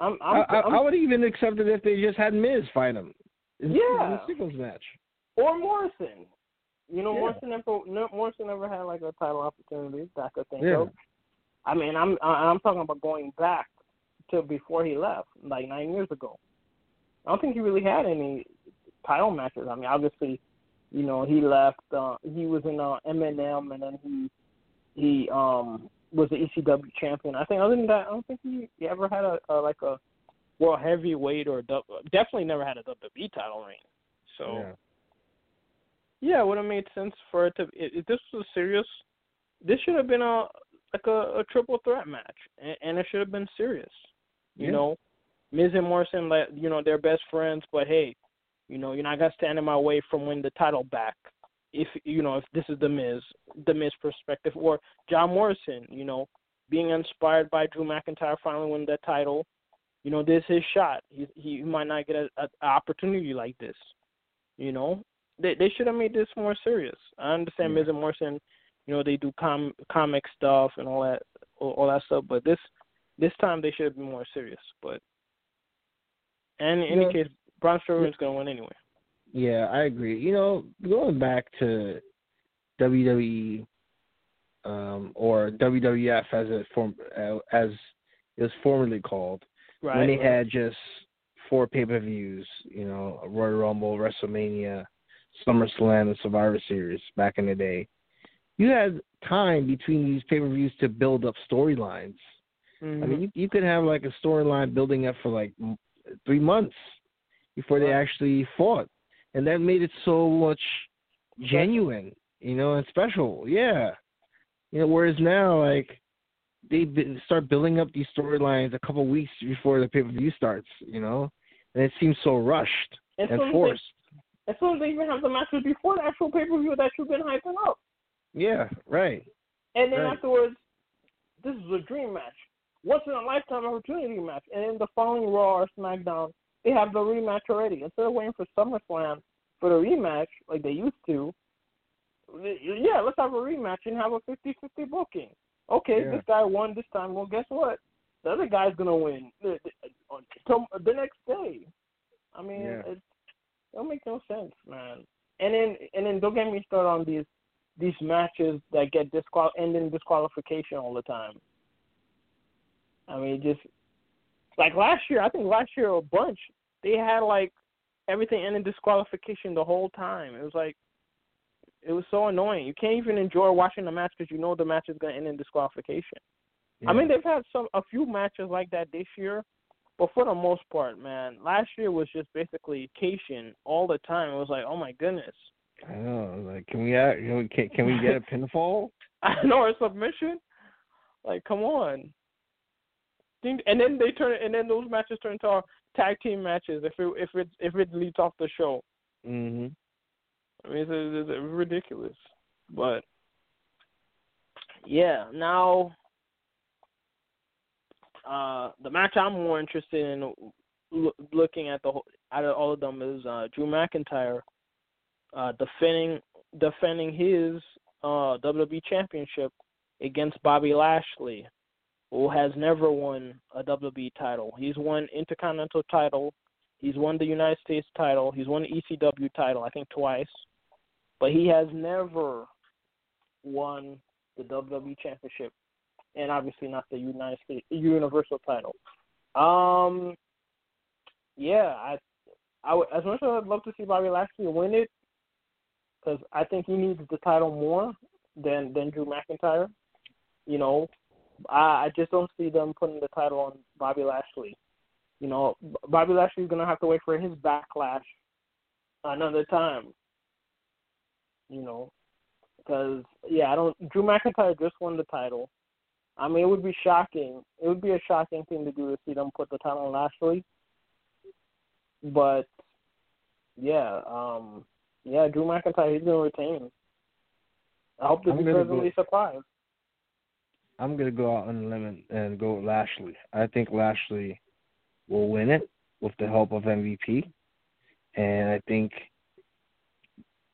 Speaker 2: I'm.
Speaker 4: I,
Speaker 2: I'm,
Speaker 4: I,
Speaker 2: I'm
Speaker 4: I would even accept it if they just had Miz fight him.
Speaker 2: Yeah.
Speaker 4: in a singles match.
Speaker 2: or Morrison. You know,
Speaker 4: Yeah.
Speaker 2: Morrison never no, Morrison never had like a title opportunity that I could think
Speaker 4: Yeah.
Speaker 2: of. I mean, I'm I'm talking about going back to before he left, like nine years ago. I don't think he really had any title matches. I mean, obviously, you know, he left. Uh, he was in uh, MNM, and then he he um was the ECW champion. I think other than that, I don't think he, he ever had a, a like a world heavyweight or dou- definitely never had a WWE title reign. So.
Speaker 4: Yeah.
Speaker 2: Yeah, it would have made sense for it to. If if this was serious, this should have been a like a, a triple threat match, and, and it should have been serious. You
Speaker 4: Yeah.
Speaker 2: know, Miz and Morrison, like you know, they're best friends, but hey, you know, you're not gonna stand in my way from winning the title back. If you know, if this is the Miz, the Miz perspective, or John Morrison, you know, being inspired by Drew McIntyre finally winning that title, you know, this is his shot. He he might not get a, a, a opportunity like this. You know, they they should have made this more serious. I understand
Speaker 4: Yeah.
Speaker 2: Miz and Morrison, you know, they do com comic stuff and all that all, all that stuff, but this this time they should have been more serious. But and in
Speaker 4: Yeah.
Speaker 2: any case, Braun is gonna win anyway.
Speaker 4: Yeah, I agree. You know, going back to WWE um, or WWF as it form uh, as it was formerly called,
Speaker 2: Right.
Speaker 4: when they
Speaker 2: right.
Speaker 4: had just four pay per views, you know, Royal Rumble, WrestleMania, SummerSlam, and Survivor Series back in the day. You had time between these pay per views to build up storylines.
Speaker 2: Mhm.
Speaker 4: I mean, you, you could have like a storyline building up for like three months before they actually fought, and that made it so much genuine, you know, and special. Yeah, you know. Whereas now, like they start building up these storylines a couple weeks before the pay per view starts, you know, and it seems so rushed
Speaker 2: and
Speaker 4: and forced.
Speaker 2: They, as soon as they even have the matches before the actual pay per view that you've been hyping up,
Speaker 4: Yeah, right.
Speaker 2: and then
Speaker 4: Right.
Speaker 2: afterwards, this is a dream match, once in a lifetime opportunity match, and then the following Raw or SmackDown, they have the rematch already. Instead of waiting for SummerSlam for the rematch like they used to, yeah, let's have a rematch and have a 50-50 booking. Okay,
Speaker 4: Yeah.
Speaker 2: this guy won this time. Well, guess what? The other guy's gonna win the, the, uh, the next day. I mean,
Speaker 4: Yeah.
Speaker 2: it, it don't make no sense, man. And then and then don't get me started on these these matches that get disqual end in disqualification all the time. I mean, just like last year. I think last year a bunch they had like everything end in disqualification the whole time. It was like it was so annoying. You can't even enjoy watching the match because you know the match is gonna end in disqualification. I mean, they've had some a few matches like that this year, but for the most part, man, last year was just basically cation all the time. It was like, oh my goodness.
Speaker 4: I know. Like, can we act, can we can, can we get a pinfall?
Speaker 2: I know a submission. Like, come on. Think- And then they turn, and then those matches turn into tag team matches if it if it if it leads off the show.
Speaker 4: hmm
Speaker 2: I mean, it's, it's, it's ridiculous. But Yeah. Now, uh, the match I'm more interested in lo- looking at the whole, out of all of them is uh, Drew McIntyre uh, defending defending his uh, WWE Championship against Bobby Lashley, who has never won a WWE title. He's won Intercontinental title. He's won the United States title. He's won the ECW title, I think twice, but he has never won the WWE Championship, and obviously not the United States Universal title. Um, yeah, I, I would, as much as I'd love to see Bobby Lashley win it, because I think he needs the title more than than Drew McIntyre. You know, I, I just don't see them putting the title on Bobby Lashley. You know, Bobby Lashley's gonna have to wait for his backlash another time. You know, because yeah, I don't. Drew McIntyre just won the title. I mean, it would be shocking. It would be a shocking thing to do to see them put the title on Lashley. But yeah, um, yeah, Drew McIntyre, he's gonna retain. I hope to be pleasantly surprised.
Speaker 4: I'm gonna go out on a limb and go with Lashley. I think Lashley will win it with the help of MVP, and I think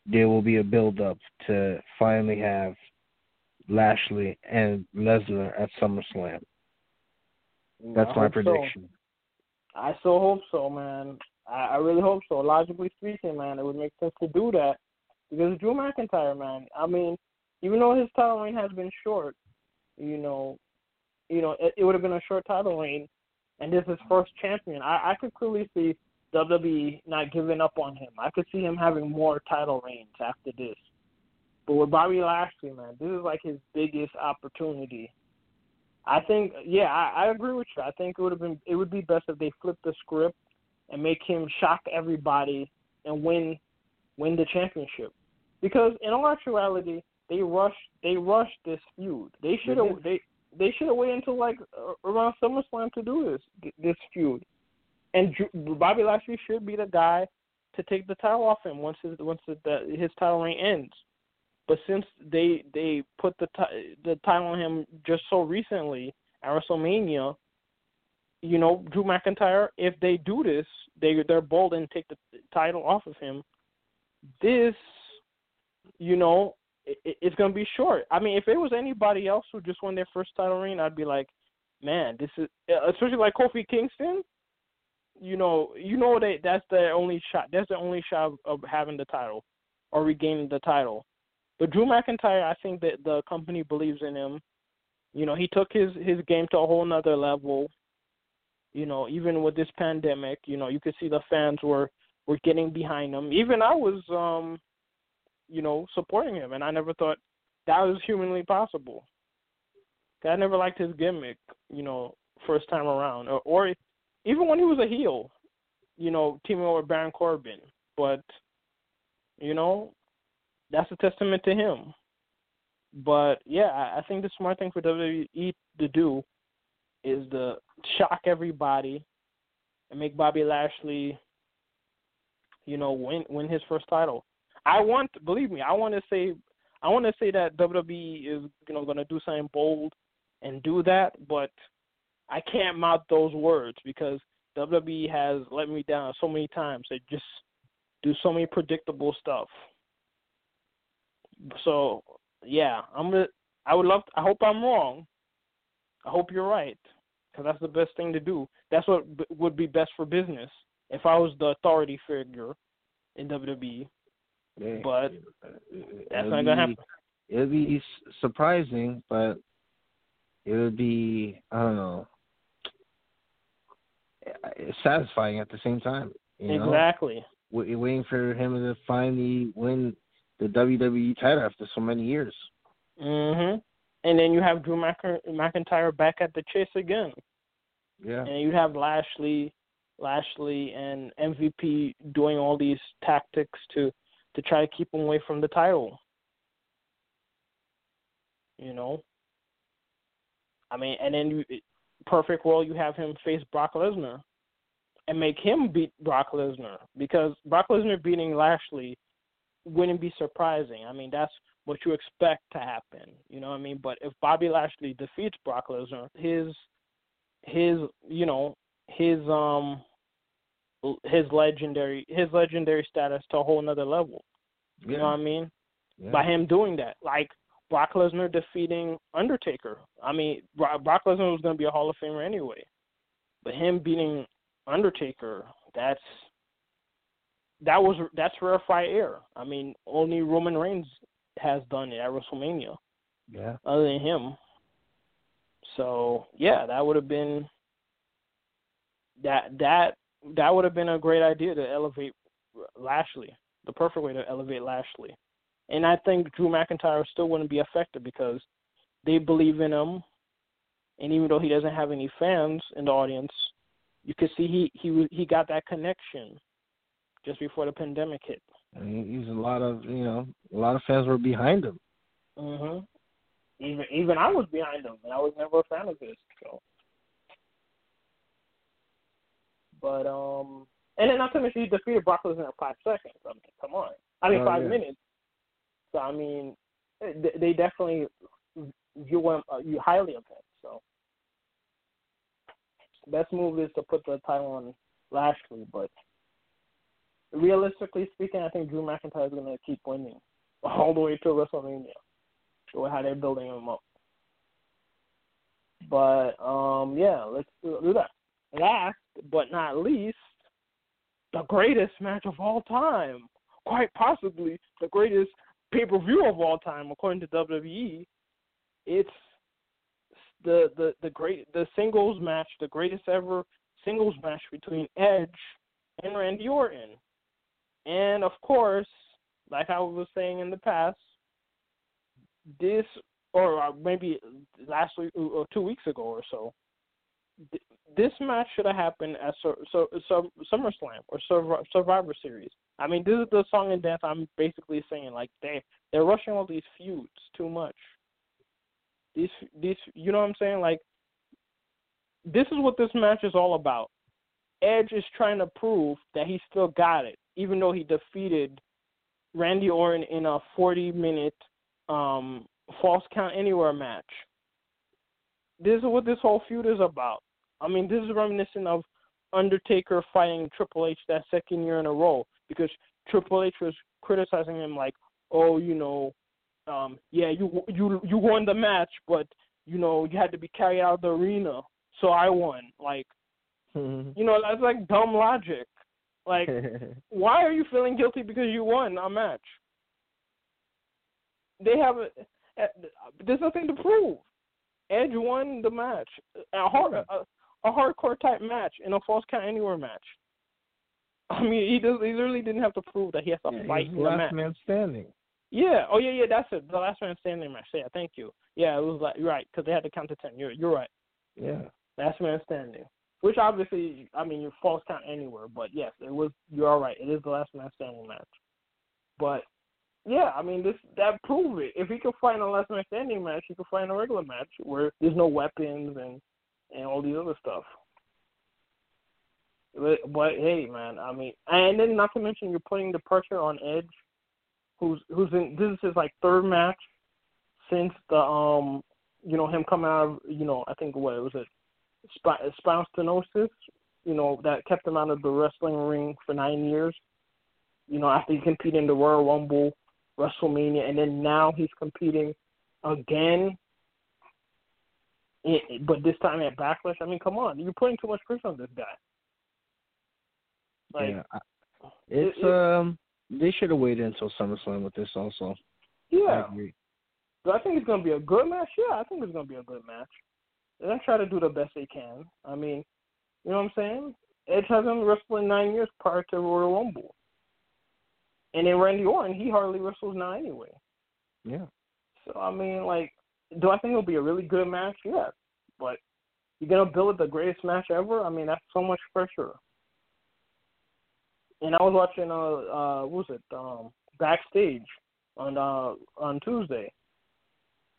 Speaker 4: there will be a build up to finally have Lashley and Lesnar at SummerSlam. That's
Speaker 2: I
Speaker 4: my
Speaker 2: hope so.
Speaker 4: prediction.
Speaker 2: I so hope so, man. I, I really hope so. Logically speaking, man, it would make sense to do that because Drew McIntyre, man. I mean, even though his title reign has been short, you know, you know, it, it would have been a short title reign, and this is his first champion. I, I could clearly see WWE not giving up on him. I could see him having more title reigns after this. But with Bobby Lashley, man, this is like his biggest opportunity. I think, yeah, I, I agree with you. I think it would have been, it would be best if they flip the script and make him shock everybody and win, win the championship. Because in all actuality, they rushed, they rushed this feud. They should have, they, they should have waited until like uh, around SummerSlam to do this, this feud. And Drew, Bobby Lashley should be the guy to take the title off him once his once the, the, his title reign ends. But since they they put the ti- the title on him just so recently at WrestleMania, you know Drew McIntyre, if they do this, they they're bold and take the title off of him. This, you know, it, it's gonna be short. I mean, if it was anybody else who just won their first title reign, I'd be like, man, this is especially like Kofi Kingston. You know, you know that that's the only shot. That's the only shot of, of having the title or regaining the title. But Drew McIntyre, I think that the company believes in him. You know, he took his his game to a whole nother level. You know, even with this pandemic, you know, you could see the fans were were getting behind him. Even I was, um, you know, supporting him, and I never thought that was humanly possible. I never liked his gimmick, you know, first time around, or, or even when he was a heel, you know, teaming up with Baron Corbin. But, you know, that's a testament to him. But yeah, I, think the smart thing for WWE to do is to shock everybody and make Bobby Lashley, you know, win win his first title. I want, believe me, I want to say, I want to say that WWE is, you know, going to do something bold and do that, but I can't mouth those words because WWE has let me down so many times. They just do so many predictable stuff. So yeah, I'm gonna. I would love. I hope I'm wrong. I hope you're right, because that's the best thing to do. That's what b- would be best for business. If I was the authority figure in WWE,
Speaker 4: Yeah.
Speaker 2: but uh, that's
Speaker 4: It'll
Speaker 2: not gonna happen.
Speaker 4: It'll be surprising, but it would be I don't know, it's satisfying at the same time. You know,
Speaker 2: Exactly.
Speaker 4: Wait- waiting for him to finally win the WWE title after so many years.
Speaker 2: Mhm. And then you have Drew Mc- McIntyre back at the chase again.
Speaker 4: Yeah,
Speaker 2: and you have Lashley, Lashley and MVP doing all these tactics to to try to keep him away from the title. You know, I mean, and then perfect world you have him face Brock Lesnar and make him beat Brock Lesnar because Brock Lesnar beating Lashley wouldn't be surprising. I mean, that's what you expect to happen. You know what I mean? But if Bobby Lashley defeats Brock Lesnar, his his you know his um his legendary his legendary status to a whole another level. You know what I mean?
Speaker 4: Yeah.
Speaker 2: By him doing that, like Brock Lesnar defeating Undertaker. I mean, Brock Lesnar was going to be a Hall of Famer anyway, but him beating Undertaker, that's that was that's rarefied air. I mean, only Roman Reigns has done it at WrestleMania.
Speaker 4: Yeah.
Speaker 2: Other than him. So yeah, that would have been that that that would have been a great idea to elevate Lashley. The perfect way to elevate Lashley. And I think Drew McIntyre still wouldn't be affected because they believe in him. And even though he doesn't have any fans in the audience, you could see he he he got that connection just before the pandemic hit.
Speaker 4: And he's a lot of you know a lot of fans were behind him.
Speaker 2: Mhm. Even even I was behind him, and I was never a fan of his. So, but um, and then not to mention he defeated Brock Lesnar in five seconds. I mean, come on. I mean,
Speaker 4: Oh,
Speaker 2: five
Speaker 4: yeah.
Speaker 2: minutes. So I mean, they, they definitely view him uh, you highly of him. So, best move is to put the title on Lashley, but realistically speaking, I think Drew McIntyre is going to keep winning all the way to WrestleMania. Or how they're building him up. But um, yeah, let's do do that. Last but not least, the greatest match of all time, quite possibly the greatest pay per view of all time, according to WWE. It's the the the great the singles match, the greatest ever singles match between Edge and Randy Orton. And of course, like I was saying in the past, this or uh, maybe last week or two weeks ago or so, this match should have happened at Sur- Sur- SummerSlam or Sur- Survivor Series. I mean, this is the song and dance. I'm basically saying like they they're rushing all these feuds too much. These these you know what I'm saying? Like this is what this match is all about. Edge is trying to prove that he still got it, even though he defeated Randy Orton in a 40 minute um, false count anywhere match. This is what this whole feud is about. I mean, this is reminiscent of Undertaker fighting Triple H that second year in a row because Triple H was criticizing him like, "Oh, you know, um, yeah, you you you won the match, but you know you had to be carried out of the arena, so I won." Like, you know, that's like dumb logic. Like, why are you feeling guilty because you won a match? They have a, a there's nothing to prove. Edge won the match, a hard a, a hardcore type match in a false count anywhere match. I mean, he does. He really didn't have to prove that he has to
Speaker 4: Yeah,
Speaker 2: fight
Speaker 4: he's
Speaker 2: in the
Speaker 4: last
Speaker 2: match.
Speaker 4: man standing.
Speaker 2: Yeah. Oh yeah, yeah. That's it. The last man standing match. Yeah. Thank you. Yeah, it was like you're right because they had to count to ten. You're you're right.
Speaker 4: Yeah.
Speaker 2: Last man standing. Which obviously, I mean, you false count anywhere, but yes, it was. You're all right. It is the last man standing match. But yeah, I mean, this that prove it. If he could fight in a last man standing match, he could fight in a regular match where there's no weapons and and all these other stuff. But, but hey, man, I mean, and then not to mention you're putting the pressure on Edge, who's who's in this is his like third match since the um you know him coming out of you know I think what was it sp- spinal stenosis you know that kept him out of the wrestling ring for nine years. You know after he competed in the Royal Rumble, WrestleMania, and then now he's competing again. i- but this time at Backlash. I mean, come on, you're putting too much pressure on this guy. Like,
Speaker 4: yeah. It's
Speaker 2: it-
Speaker 4: um they should have waited until SummerSlam with this also.
Speaker 2: yeah.
Speaker 4: I agree.
Speaker 2: Do I think it's gonna be a good match? Yeah, I think it's gonna be a good match. They're gonna try to do the best they can. I mean, you know what I'm saying? Edge hasn't wrestled in nine years prior to Royal Rumble. And then Randy Orton, he hardly wrestles now anyway.
Speaker 4: Yeah.
Speaker 2: So I mean, like, do I think it'll be a really good match? Yeah. But you're gonna build the greatest match ever? I mean, that's so much pressure. And I was watching uh uh what was it, um backstage on uh on Tuesday.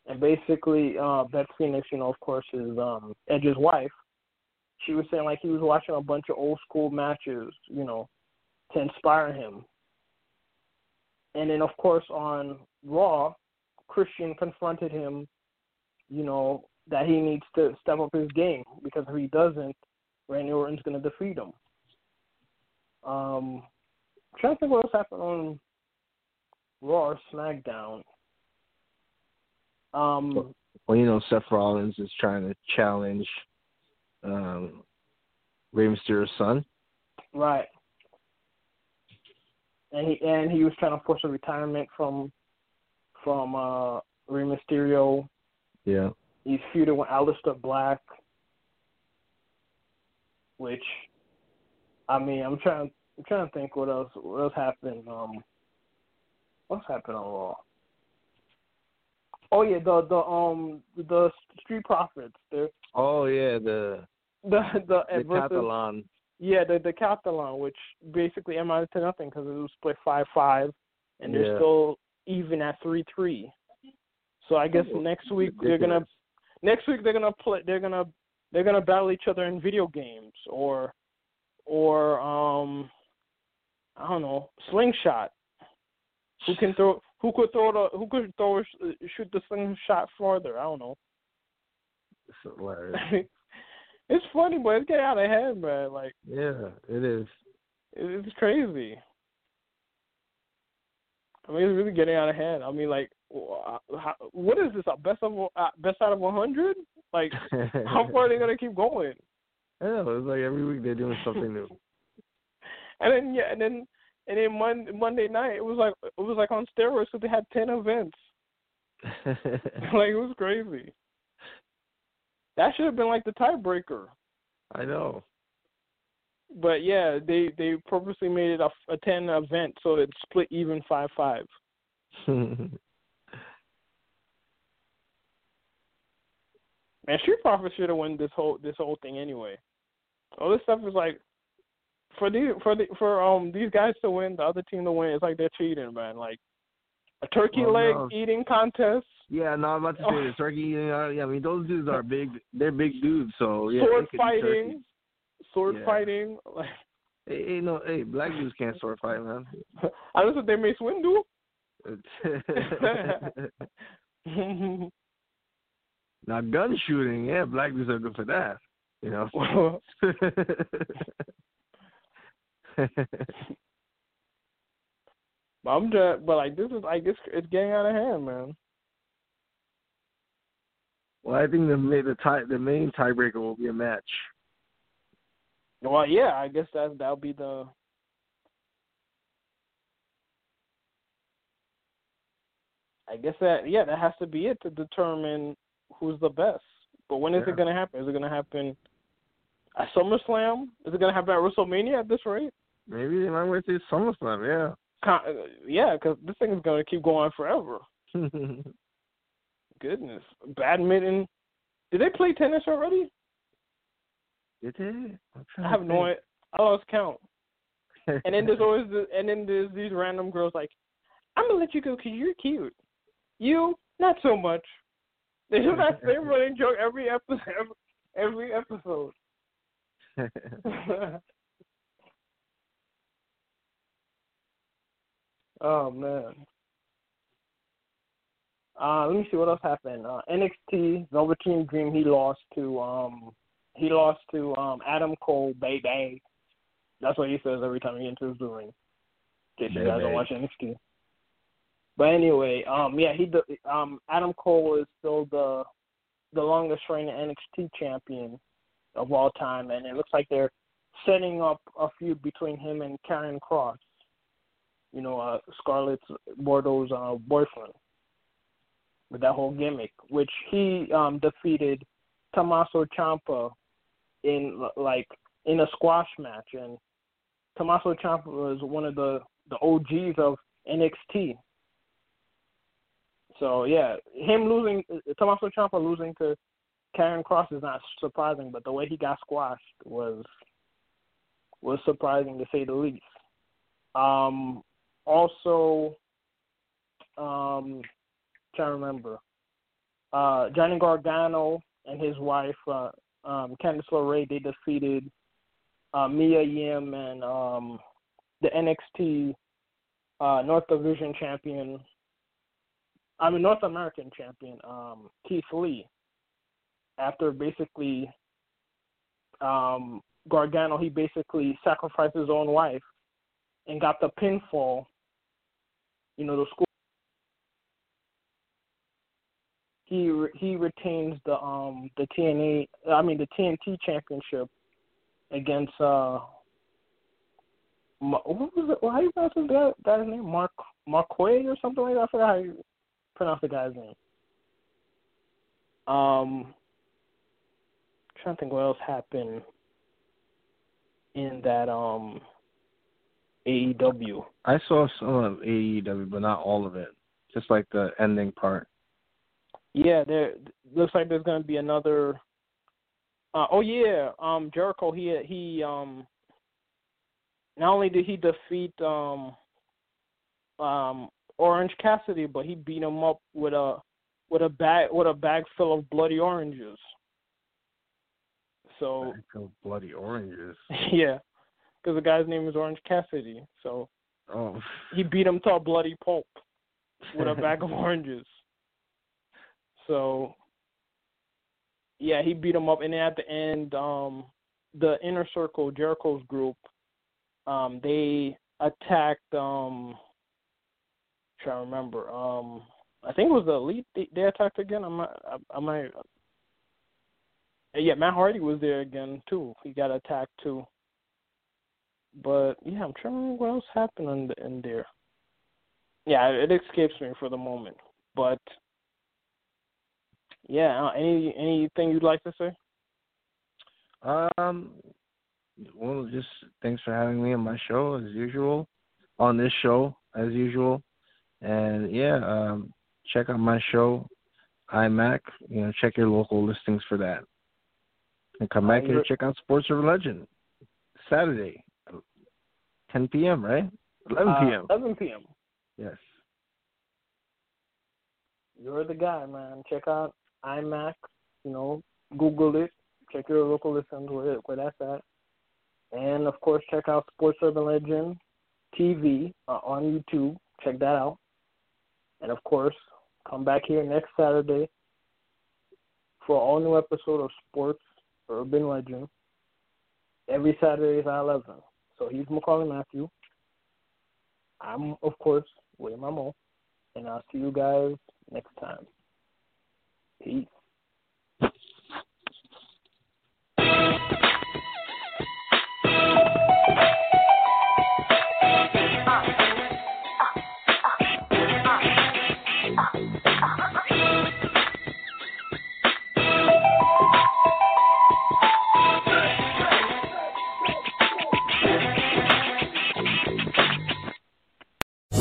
Speaker 2: And basically, uh Beth Phoenix, you know, of course, is um Edge's wife. She was saying like he was watching a bunch of old school matches, you know, to inspire him. And then of course on Raw, Christian confronted him, you know, that he needs to step up his game because if he doesn't, Randy Orton's going to defeat him. Um, I'm trying to think what else happened on Raw or SmackDown. Um,
Speaker 4: well, you know, Seth Rollins is trying to challenge um, Rey Mysterio's son.
Speaker 2: Right. And he and he was trying to force a retirement from from uh Rey Mysterio.
Speaker 4: Yeah.
Speaker 2: He's feuding with Aleister Black, which I mean, I'm trying I'm trying to think what else what else happened. Um, what's happened on Raw? Oh yeah, the the um the Street Profits. They're
Speaker 4: oh yeah, the
Speaker 2: the the, versus,
Speaker 4: Catalan.
Speaker 2: Yeah, the the Catalan, which basically amounted to nothing because it was split five five, and
Speaker 4: yeah.
Speaker 2: they're still even at three three. So I guess next week
Speaker 4: Ridiculous.
Speaker 2: they're gonna next week they're gonna play they're gonna they're gonna battle each other in video games or or um I don't know slingshot. Who can throw? Who could throw the? Who could throw? Shoot the slingshot farther? I don't know.
Speaker 4: It's hilarious.
Speaker 2: it's funny, but it's getting out of hand, man. Like
Speaker 4: yeah, it is.
Speaker 2: it's crazy. I mean, it's really getting out of hand. I mean, like, how, what is this? A best of uh, best out of 100? Like, how far are they gonna keep going?
Speaker 4: Yeah, it's like every week they're doing something new.
Speaker 2: and then yeah, and then and then Monday, Monday night it was like it was like on steroids, so they had ten events. like it was crazy. That should have been like the tiebreaker.
Speaker 4: I know.
Speaker 2: But yeah, they they purposely made it a, a ten event, so it split even five five. Man, Street Profits should have won this whole this whole thing anyway. All this stuff is like for these for the for um these guys to win, the other team to win, it's like they're cheating, man. Like a turkey
Speaker 4: Well,
Speaker 2: leg
Speaker 4: no.
Speaker 2: eating contest,
Speaker 4: yeah, no, I'm about to say this. Turkey eating. Uh, yeah, I mean those dudes are big. They're big dudes, so yeah.
Speaker 2: sword
Speaker 4: they could eat
Speaker 2: fighting, sword
Speaker 4: Yeah.
Speaker 2: fighting.
Speaker 4: Hey, hey, no, hey, black dudes can't sword fight, man.
Speaker 2: I know they may swindle.
Speaker 4: now gun shooting, yeah, black dudes are good for that. You know.
Speaker 2: But I'm just, but like this is like it's it's getting out of hand, man.
Speaker 4: well, I think the the tie the main tiebreaker will be a match.
Speaker 2: Well, yeah, I guess that that'll be the. I guess that yeah, that has to be it to determine who's the best. But when is
Speaker 4: Yeah.
Speaker 2: it going to happen? Is it going to happen at SummerSlam? Is it going to happen at WrestleMania at this rate?
Speaker 4: Maybe they might wait till SummerSlam.
Speaker 2: Uh, yeah, because this thing is going to keep going forever. Goodness, badminton. Did they play tennis already?
Speaker 4: Did they?
Speaker 2: I have no.
Speaker 4: think.
Speaker 2: I lost count. And then there's always the, and then there's these random girls like, I'm gonna let you go because you're cute. You not so much. They do that same running joke every episode. Every, every episode. Oh man. Uh, let me see what else happened. Uh, NXT Velveteen Dream he lost to um he lost to um Adam Cole baby. That's what he says every time he enters the ring. In case you guys don't watch NXT. But anyway, um yeah he um Adam Cole is still the the longest reigning NXT champion of all time, and it looks like they're setting up a feud between him and Karrion Kross. You know, uh, Scarlett Bordeaux's uh, boyfriend. With that whole gimmick, which he um defeated Tommaso Ciampa in like in a squash match, and Tommaso Ciampa was one of the the OGs of NXT. So yeah, him losing Tommaso Ciampa losing to Karrion Kross is not surprising, but the way he got squashed was was surprising to say the least. Um, also, um, trying to remember, uh, Johnny Gargano and his wife, uh, um, Candice LeRae, they defeated uh, Mia Yim and um, the NXT uh, North Division champion I mean North American champion, um, Keith Lee. After basically um, Gargano, he basically sacrificed his own wife and got the pinfall. You know, the school. He he retains the um the TNA I mean the TNT championship against uh what was it? How you pronounce guy, guy's name? Mark Marquay or something like that. I forgot how you pronounce the guy's name. Um, trying to think what else happened in that um AEW.
Speaker 4: I saw some of AEW, but not all of it. Just like the ending part.
Speaker 2: Yeah, there looks like there's going to be another. Uh, oh yeah, um, Jericho. He he um. Not only did he defeat um, um, Orange Cassidy, but he beat him up with a with a bag with a bag full of bloody oranges. So
Speaker 4: bloody oranges.
Speaker 2: yeah, because the guy's name is Orange Cassidy. So
Speaker 4: oh,
Speaker 2: he beat him to a bloody pulp with a bag of oranges. So yeah, he beat him up, and then at the end, um, the inner circle, Jericho's group, um, they attacked. Um, trying to remember. Um, I think it was the elite. They, they attacked again. I might. I, I might. Yeah, Matt Hardy was there again too. He got attacked too. But yeah, I'm trying to remember what else happened in, in there. Yeah, it escapes me for the moment. But yeah, uh, any anything you'd like to say?
Speaker 4: Um, well, just thanks for having me on my show as usual. On this show as usual, and yeah, um, check out my show, iMac. You know, check your local listings for that, and come back here to check out Sports Urban Legend Saturday, 10 p.m. Right? 11 p.m.
Speaker 2: Uh, 11 p.m.
Speaker 4: Yes.
Speaker 2: You're the guy, man. Check out iMac. You know, Google it. Check your local listings where where that's at. And of course, check out Sports Urban Legend TV uh, on YouTube. Check that out. And of course, come back here next Saturday for all new episode of Sports Urban Legend. Every Saturday is at 11. So he's Maccorley Mathieu. I'm, of course, William Rameau. And I'll see you guys next time. Peace.